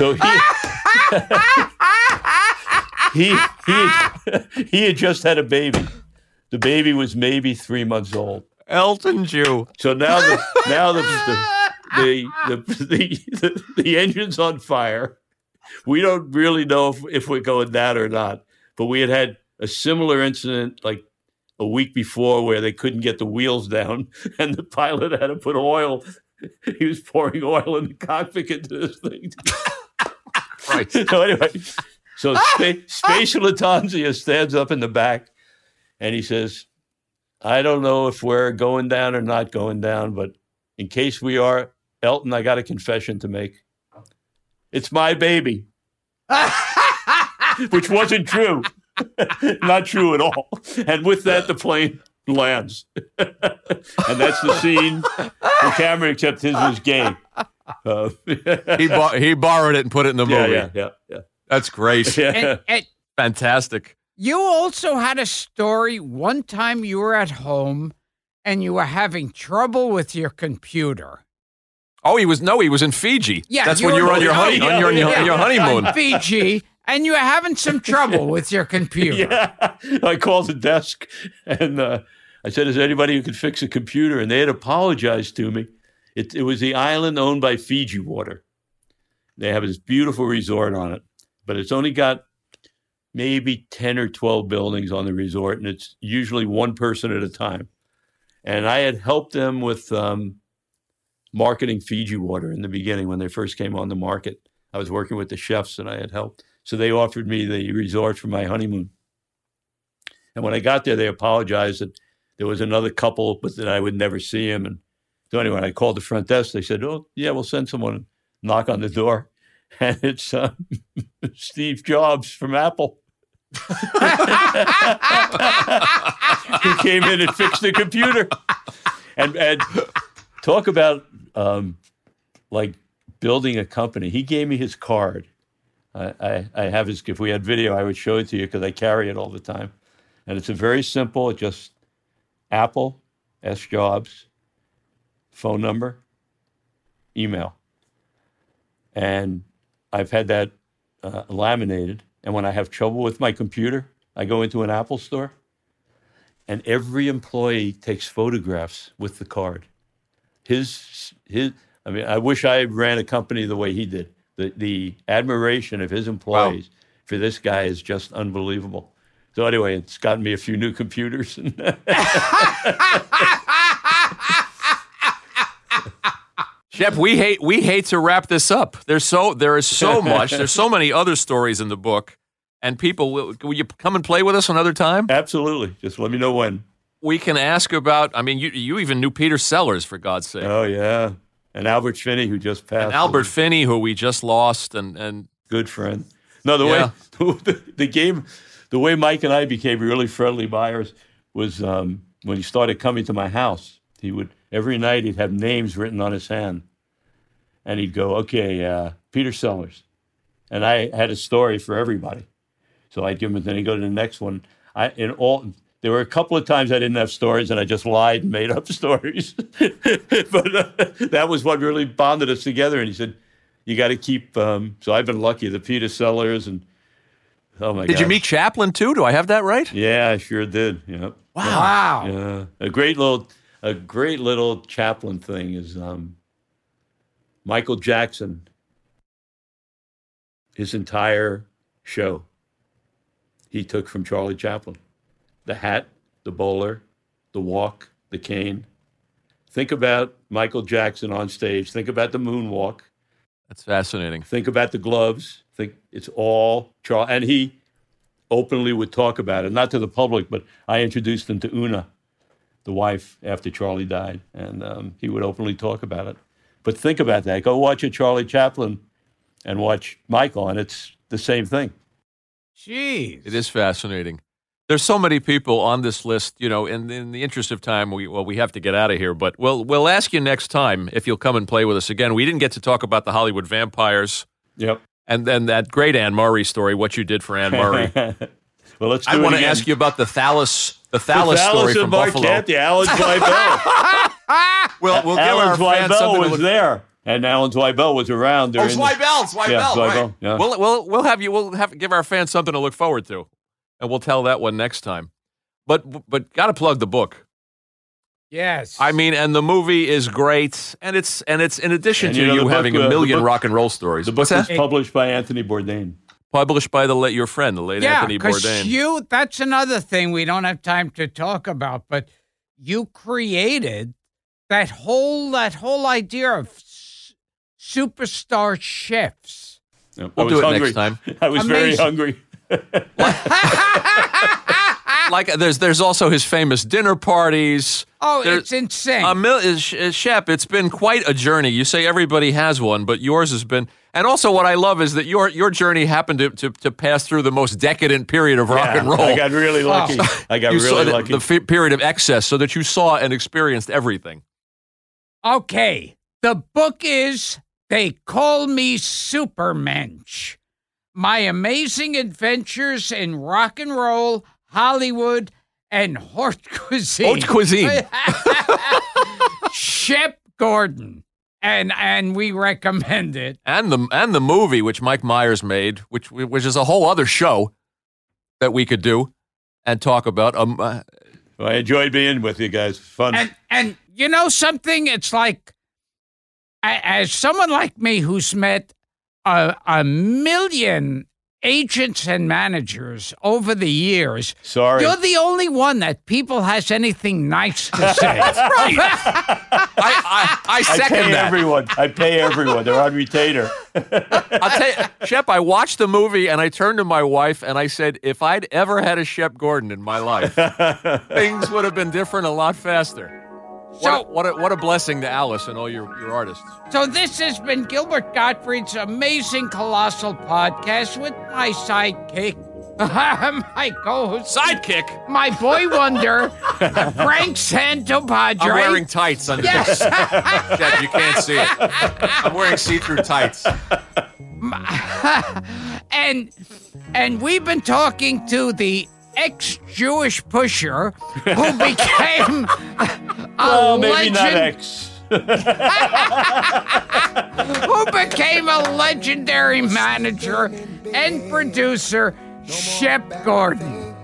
Speaker 4: So he. [laughs] he he he had just had a baby. The baby was maybe three months old.
Speaker 2: Elton Jew.
Speaker 4: So now the now the the the the, the, the, engine's on fire. we don't really know if, if we're going that or not. But we had had a similar incident like a week before where they couldn't get the wheels down, [laughs] and the pilot had to put oil. He was pouring oil in the cockpit into this thing.
Speaker 2: Right. [laughs]
Speaker 4: so anyway, so [laughs] Spa- Spatial Latanzia stands up in the back, and he says, "I don't know if we're going down or not going down, but in case we are, Elton, I got a confession to make. It's my baby." [laughs] Which wasn't true. Not true at all. And with that, the plane lands. and that's the scene. The camera, except his was gay. Uh, [laughs]
Speaker 2: He bo- he borrowed it and put it in the
Speaker 4: yeah,
Speaker 2: movie.
Speaker 4: yeah, yeah, yeah.
Speaker 2: That's great. [laughs]
Speaker 4: yeah.
Speaker 3: And, and
Speaker 2: Fantastic.
Speaker 3: you also had a story one time you were at home and you were having trouble with your computer.
Speaker 2: Oh, he was no, he was in Fiji.
Speaker 3: Yeah,
Speaker 2: that's
Speaker 3: you
Speaker 2: when you
Speaker 3: were-
Speaker 2: were on your
Speaker 3: yeah,
Speaker 2: honey, on your,
Speaker 4: yeah,
Speaker 2: on your honeymoon.
Speaker 3: on Fiji, and you were having some trouble with your computer. [laughs]
Speaker 4: Yeah, I called the desk and uh, I said, "Is there anybody who could fix a computer?" And they had apologized to me. It, it was the island owned by Fiji Water. They have this beautiful resort on it, but it's only got maybe ten or twelve buildings on the resort, and it's usually one person at a time. And I had helped them with um, marketing Fiji Water in the beginning when they first came on the market. I was working with the chefs, and I had helped. So they offered me the resort for my honeymoon. And when I got there, they apologized that there was another couple, but that I would never see him. And so anyway, I called the front desk. They said, "Oh, yeah, we'll send someone knock on the door." [laughs] And it's uh, [laughs] Steve Jobs from Apple. [laughs] he came in and fixed the computer. And and talk about um, like building a company. He gave me his card. I, I, I have his. If we had video, I would show it to you because I carry it all the time. And it's a very simple, just Apple, S Jobs, phone number, email. And I've had that uh, laminated. And when I have trouble with my computer, I go into an Apple store, and every employee takes photographs with the card. His his. I mean, I wish I ran a company the way he did. The the admiration of his employees for this guy is just unbelievable. So anyway, it's gotten me a few new computers. [laughs] [laughs]
Speaker 2: Shep, we hate we hate to wrap this up. There's so there is so [laughs] much. There's so many other stories in the book, and people will. Will you come and play with us another time?
Speaker 4: Absolutely. Just let me know when.
Speaker 2: We can ask about. I mean, you you even knew Peter Sellers for God's sake,
Speaker 4: Oh yeah, and Albert Finney who just passed.
Speaker 2: and Albert Finney, who we just lost, and and
Speaker 4: good friend. No, the
Speaker 2: Yeah.
Speaker 4: way [laughs] the, the game, the way Mike and I became really friendly buyers was um, when he started coming to my house. He would every night he'd have names written on his hand, and he'd go, "Okay, uh, Peter Sellers," and I had a story for everybody. So I'd give him, then he'd go to the next one. I in all. There were a couple of times I didn't have stories, and I just lied and made up [laughs] stories. [laughs] but uh, that was what really bonded us together. And he said, "You got to keep." Um, so I've been lucky. The Peter Sellers and oh my god!
Speaker 2: did you meet Chaplin too? Do I have that right?
Speaker 4: Yeah, I sure did. Yeah,
Speaker 3: Wow.
Speaker 4: yeah. A great little, a great little Chaplin thing is um, Michael Jackson. His entire show, he took from Charlie Chaplin. The hat, the bowler, the walk, the cane. Think about Michael Jackson on stage. Think about the moonwalk.
Speaker 2: That's fascinating.
Speaker 4: Think about the gloves. Think it's all Charlie. And he openly would talk about it, not to the public, but I introduced him to Una, the wife, after Charlie died, and um, he would openly talk about it. But think about that. Go watch a Charlie Chaplin and watch Michael, and it's the same thing.
Speaker 3: Jeez.
Speaker 2: It is fascinating. There's so many people on this list. You know, in in the interest of time, we well we have to get out of here. But we'll we'll ask you next time if you'll come and play with us again. We didn't get to talk about the Hollywood vampires
Speaker 4: Yep.
Speaker 2: and then that great Anne Murray story. What you did for Anne Murray. [laughs]
Speaker 4: well, let's. Do
Speaker 2: I
Speaker 4: it
Speaker 2: want to ask you about the Thallus the
Speaker 4: The
Speaker 2: Thallus story
Speaker 4: Phallus
Speaker 2: from
Speaker 4: and
Speaker 2: Buffalo.
Speaker 4: Marquette, the Alan Zweibel. [laughs] [laughs]
Speaker 2: We'll we'll give
Speaker 4: Alan
Speaker 2: our fans something
Speaker 4: Zweibel
Speaker 2: to
Speaker 4: was
Speaker 2: look
Speaker 4: there, and Alan Zweibel was around
Speaker 2: Oh,
Speaker 4: during. the-
Speaker 2: Zweibel, Zweibel,
Speaker 4: Yeah,
Speaker 2: right.
Speaker 4: Yeah.
Speaker 2: We'll, we'll, we'll have you. We'll have give our fans something to look forward to, and we'll tell that one next time. But but got to plug the book.
Speaker 3: Yes.
Speaker 2: I mean, and the movie is great, and it's and it's in addition
Speaker 4: And
Speaker 2: to
Speaker 4: you know,
Speaker 2: you
Speaker 4: book,
Speaker 2: having
Speaker 4: uh,
Speaker 2: a
Speaker 4: the
Speaker 2: million
Speaker 4: book-
Speaker 2: rock and roll stories.
Speaker 4: The book was published by Anthony Bourdain.
Speaker 2: Published by the late your friend, the late
Speaker 3: yeah,
Speaker 2: Anthony
Speaker 3: because
Speaker 2: Bourdain.
Speaker 3: you, that's another thing we don't have time to talk about, but you created that whole, that whole idea of s- superstar chefs.
Speaker 4: I
Speaker 2: We'll
Speaker 4: was
Speaker 2: do it
Speaker 4: hungry.
Speaker 2: next time. [laughs]
Speaker 4: I was very hungry. [laughs]
Speaker 2: like there's there's also his famous dinner parties.
Speaker 3: Oh,
Speaker 2: There-
Speaker 3: it's insane.
Speaker 2: A mil- Shep, it's been quite a journey. You say everybody has one, but yours has been. And also, what I love is that your your journey happened to, to, to pass through the most decadent period of rock
Speaker 4: Yeah,
Speaker 2: and roll.
Speaker 4: I got really lucky. I got
Speaker 2: you saw
Speaker 4: really
Speaker 2: the,
Speaker 4: lucky.
Speaker 2: the f- period of excess, so that you saw and experienced everything.
Speaker 3: Okay. The book is They Call Me Supermensch. My amazing adventures in rock and roll, Hollywood, and haute cuisine.
Speaker 2: Haute cuisine. [laughs]
Speaker 3: Shep Gordon. And and we recommend it.
Speaker 2: and the and the movie which Mike Myers made, which which is a whole other show that we could do and talk about. Um, uh,
Speaker 4: Well, I enjoyed being with you guys. Fun.
Speaker 3: And and you know something? It's like as someone like me who's met a, a million agents and managers over the years,
Speaker 4: Sorry.
Speaker 3: you're the only one that people has anything nice to [laughs] say.
Speaker 2: That's [laughs] I, I, I
Speaker 4: I
Speaker 2: second
Speaker 4: pay
Speaker 2: that.
Speaker 4: everyone. I pay everyone. They're on retainer. [laughs]
Speaker 2: I'll tell you, Shep, I watched the movie and I turned to my wife and I said, if I'd ever had a Shep Gordon in my life, things would have been different a lot faster.
Speaker 3: So-
Speaker 2: what, a, what, a, blessing to Alice and all your, your artists.
Speaker 3: So this has been Gilbert Gottfried's amazing colossal podcast with my sidekick, [laughs] my co-host,
Speaker 2: Sidekick.
Speaker 3: my boy wonder, [laughs] Frank Santopadre.
Speaker 2: I'm wearing tights under
Speaker 3: Yes.
Speaker 2: Shep, you can't see it. I'm wearing see-through tights. [laughs]
Speaker 3: and and we've been talking to the ex-Jewish pusher who [laughs] became a
Speaker 4: Oh, maybe not ex. [laughs]
Speaker 3: Who became a legendary manager and producer, Shep Gordon.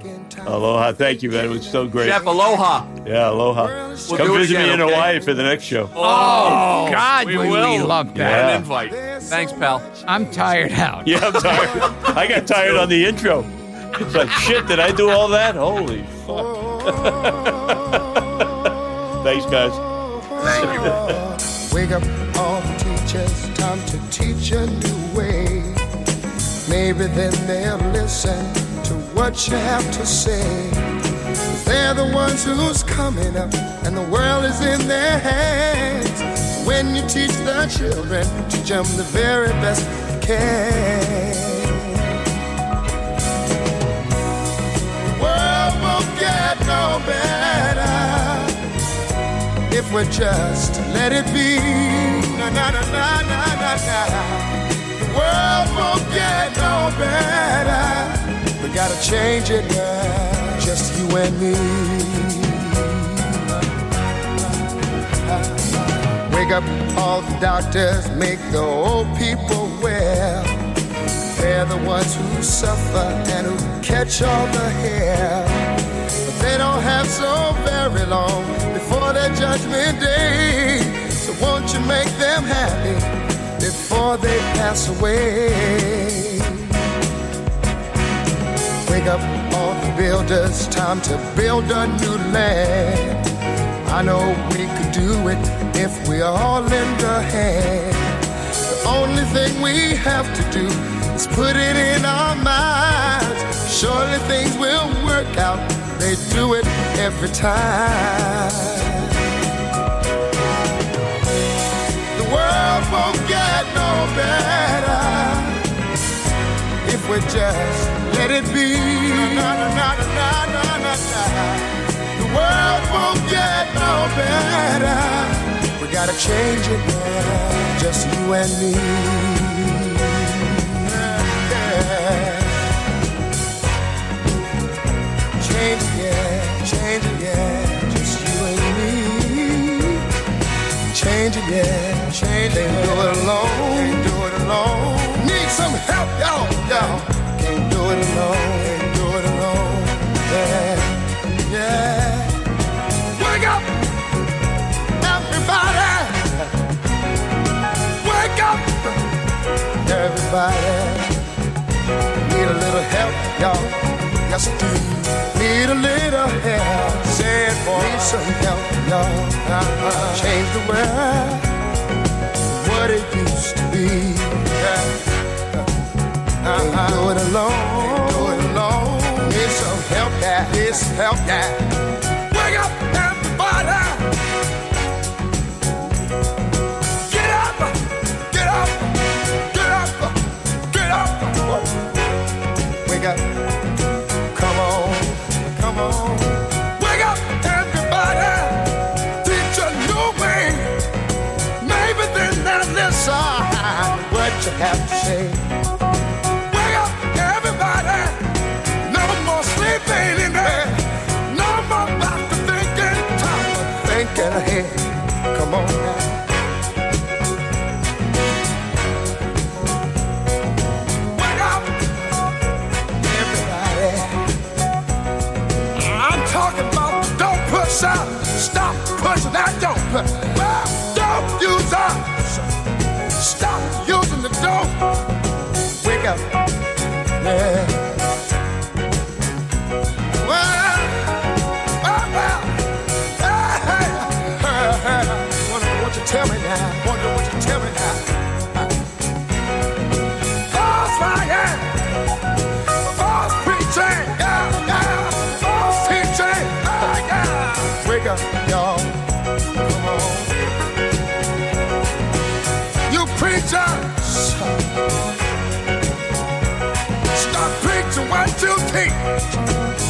Speaker 4: Aloha. Thank you, man. It was so great.
Speaker 2: Shep, aloha.
Speaker 4: Yeah, aloha.
Speaker 2: We'll
Speaker 4: Come visit
Speaker 2: again,
Speaker 4: me in
Speaker 2: okay?
Speaker 4: Hawaii for the next show.
Speaker 3: Oh, oh, oh God,
Speaker 2: we
Speaker 3: we,
Speaker 2: will.
Speaker 3: love
Speaker 2: Got
Speaker 3: that.
Speaker 2: an invite. Thanks, pal.
Speaker 3: I'm tired out.
Speaker 4: Yeah, I'm tired. [laughs] I got tired on the intro. It's like, shit, did I do all that? Holy fuck. [laughs] Thanks, guys. Thank you.
Speaker 5: Wake up all the teachers, time to teach a new way. Maybe then they'll listen to what you have to say. They're the ones who's coming up, and the world is in their hands. When you teach the children, teach them the very best you can. No better if we just let it be. Na na na na na na na. The world won't get no better. We gotta change it now, just you and me. Wake up all the doctors, make the old people well. They're the ones who suffer and who catch all the hair. They don't have so very long before their judgment day. So won't you make them happy before they pass away? Wake up all the builders, time to build a new land. I know we could do it if we all lend a hand. The only thing we have to do is put it in our minds. Surely things will work out. They do it every time. The world won't get no better if we just let it be. Na, na, na. The world won't get no better. We gotta change it now, just you and me. change, yeah, change, yeah, just you and me. Change, yeah, change, can't do it alone, can't do it alone. Need some help, y'all, y'all. Can't do it alone, can't do it alone, yeah, yeah. Wake up,
Speaker 6: everybody. Wake up, everybody. Need a little help, y'all. Yes, I do. Need a little help. Say it, boy. Need some help, y'all. Uh-huh. Change the world. What it used to be. Yeah. Uh-huh. Can't do it alone. Can't do it alone. Need some help, yeah. Need some help, yeah. Have to say. What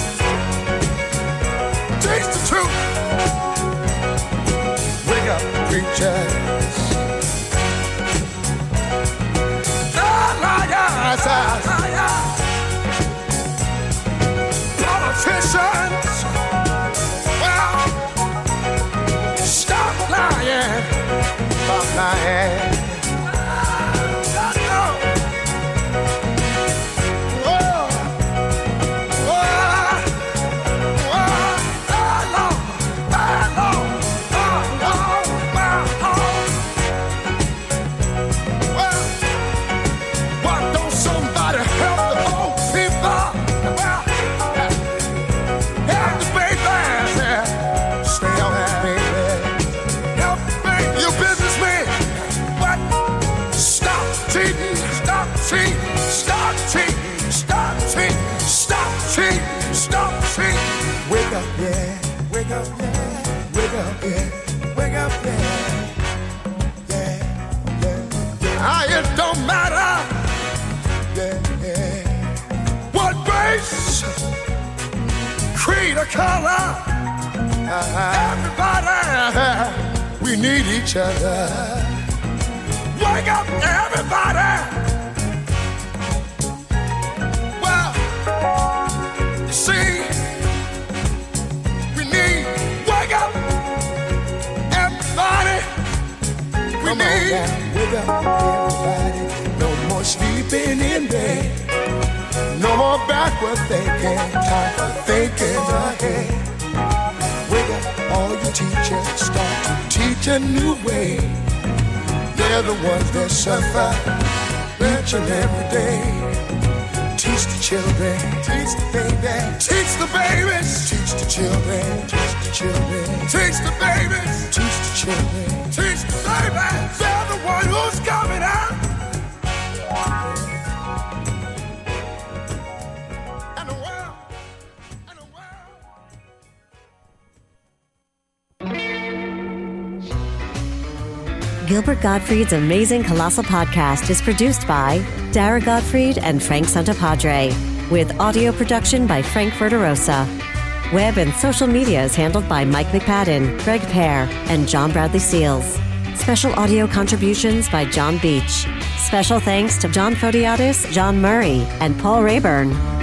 Speaker 6: color? Everybody, we need each other. Wake up, everybody. Well, you see, we need wake up, everybody. We need on, wake up, everybody. No more sleeping in bed. No more backward thinking. Time for thinking ahead. Wake up, all you teachers, start to teach a new way. They're the ones that suffer each and every day. Teach the children, teach the baby, teach the babies, teach the children, teach the children, teach the babies, teach the children, teach the babies. They're the one who's coming out.
Speaker 1: Gilbert Gottfried's Amazing Colossal Podcast is produced by Dara Gottfried and Frank Santopadre, with audio production by Frank Verderosa. Web and social media is handled by Mike McPadden, Greg Pear, and John Bradley Seals. Special audio contributions by John Beach. Special thanks to John Fotiadis, John Murray, and Paul Rayburn.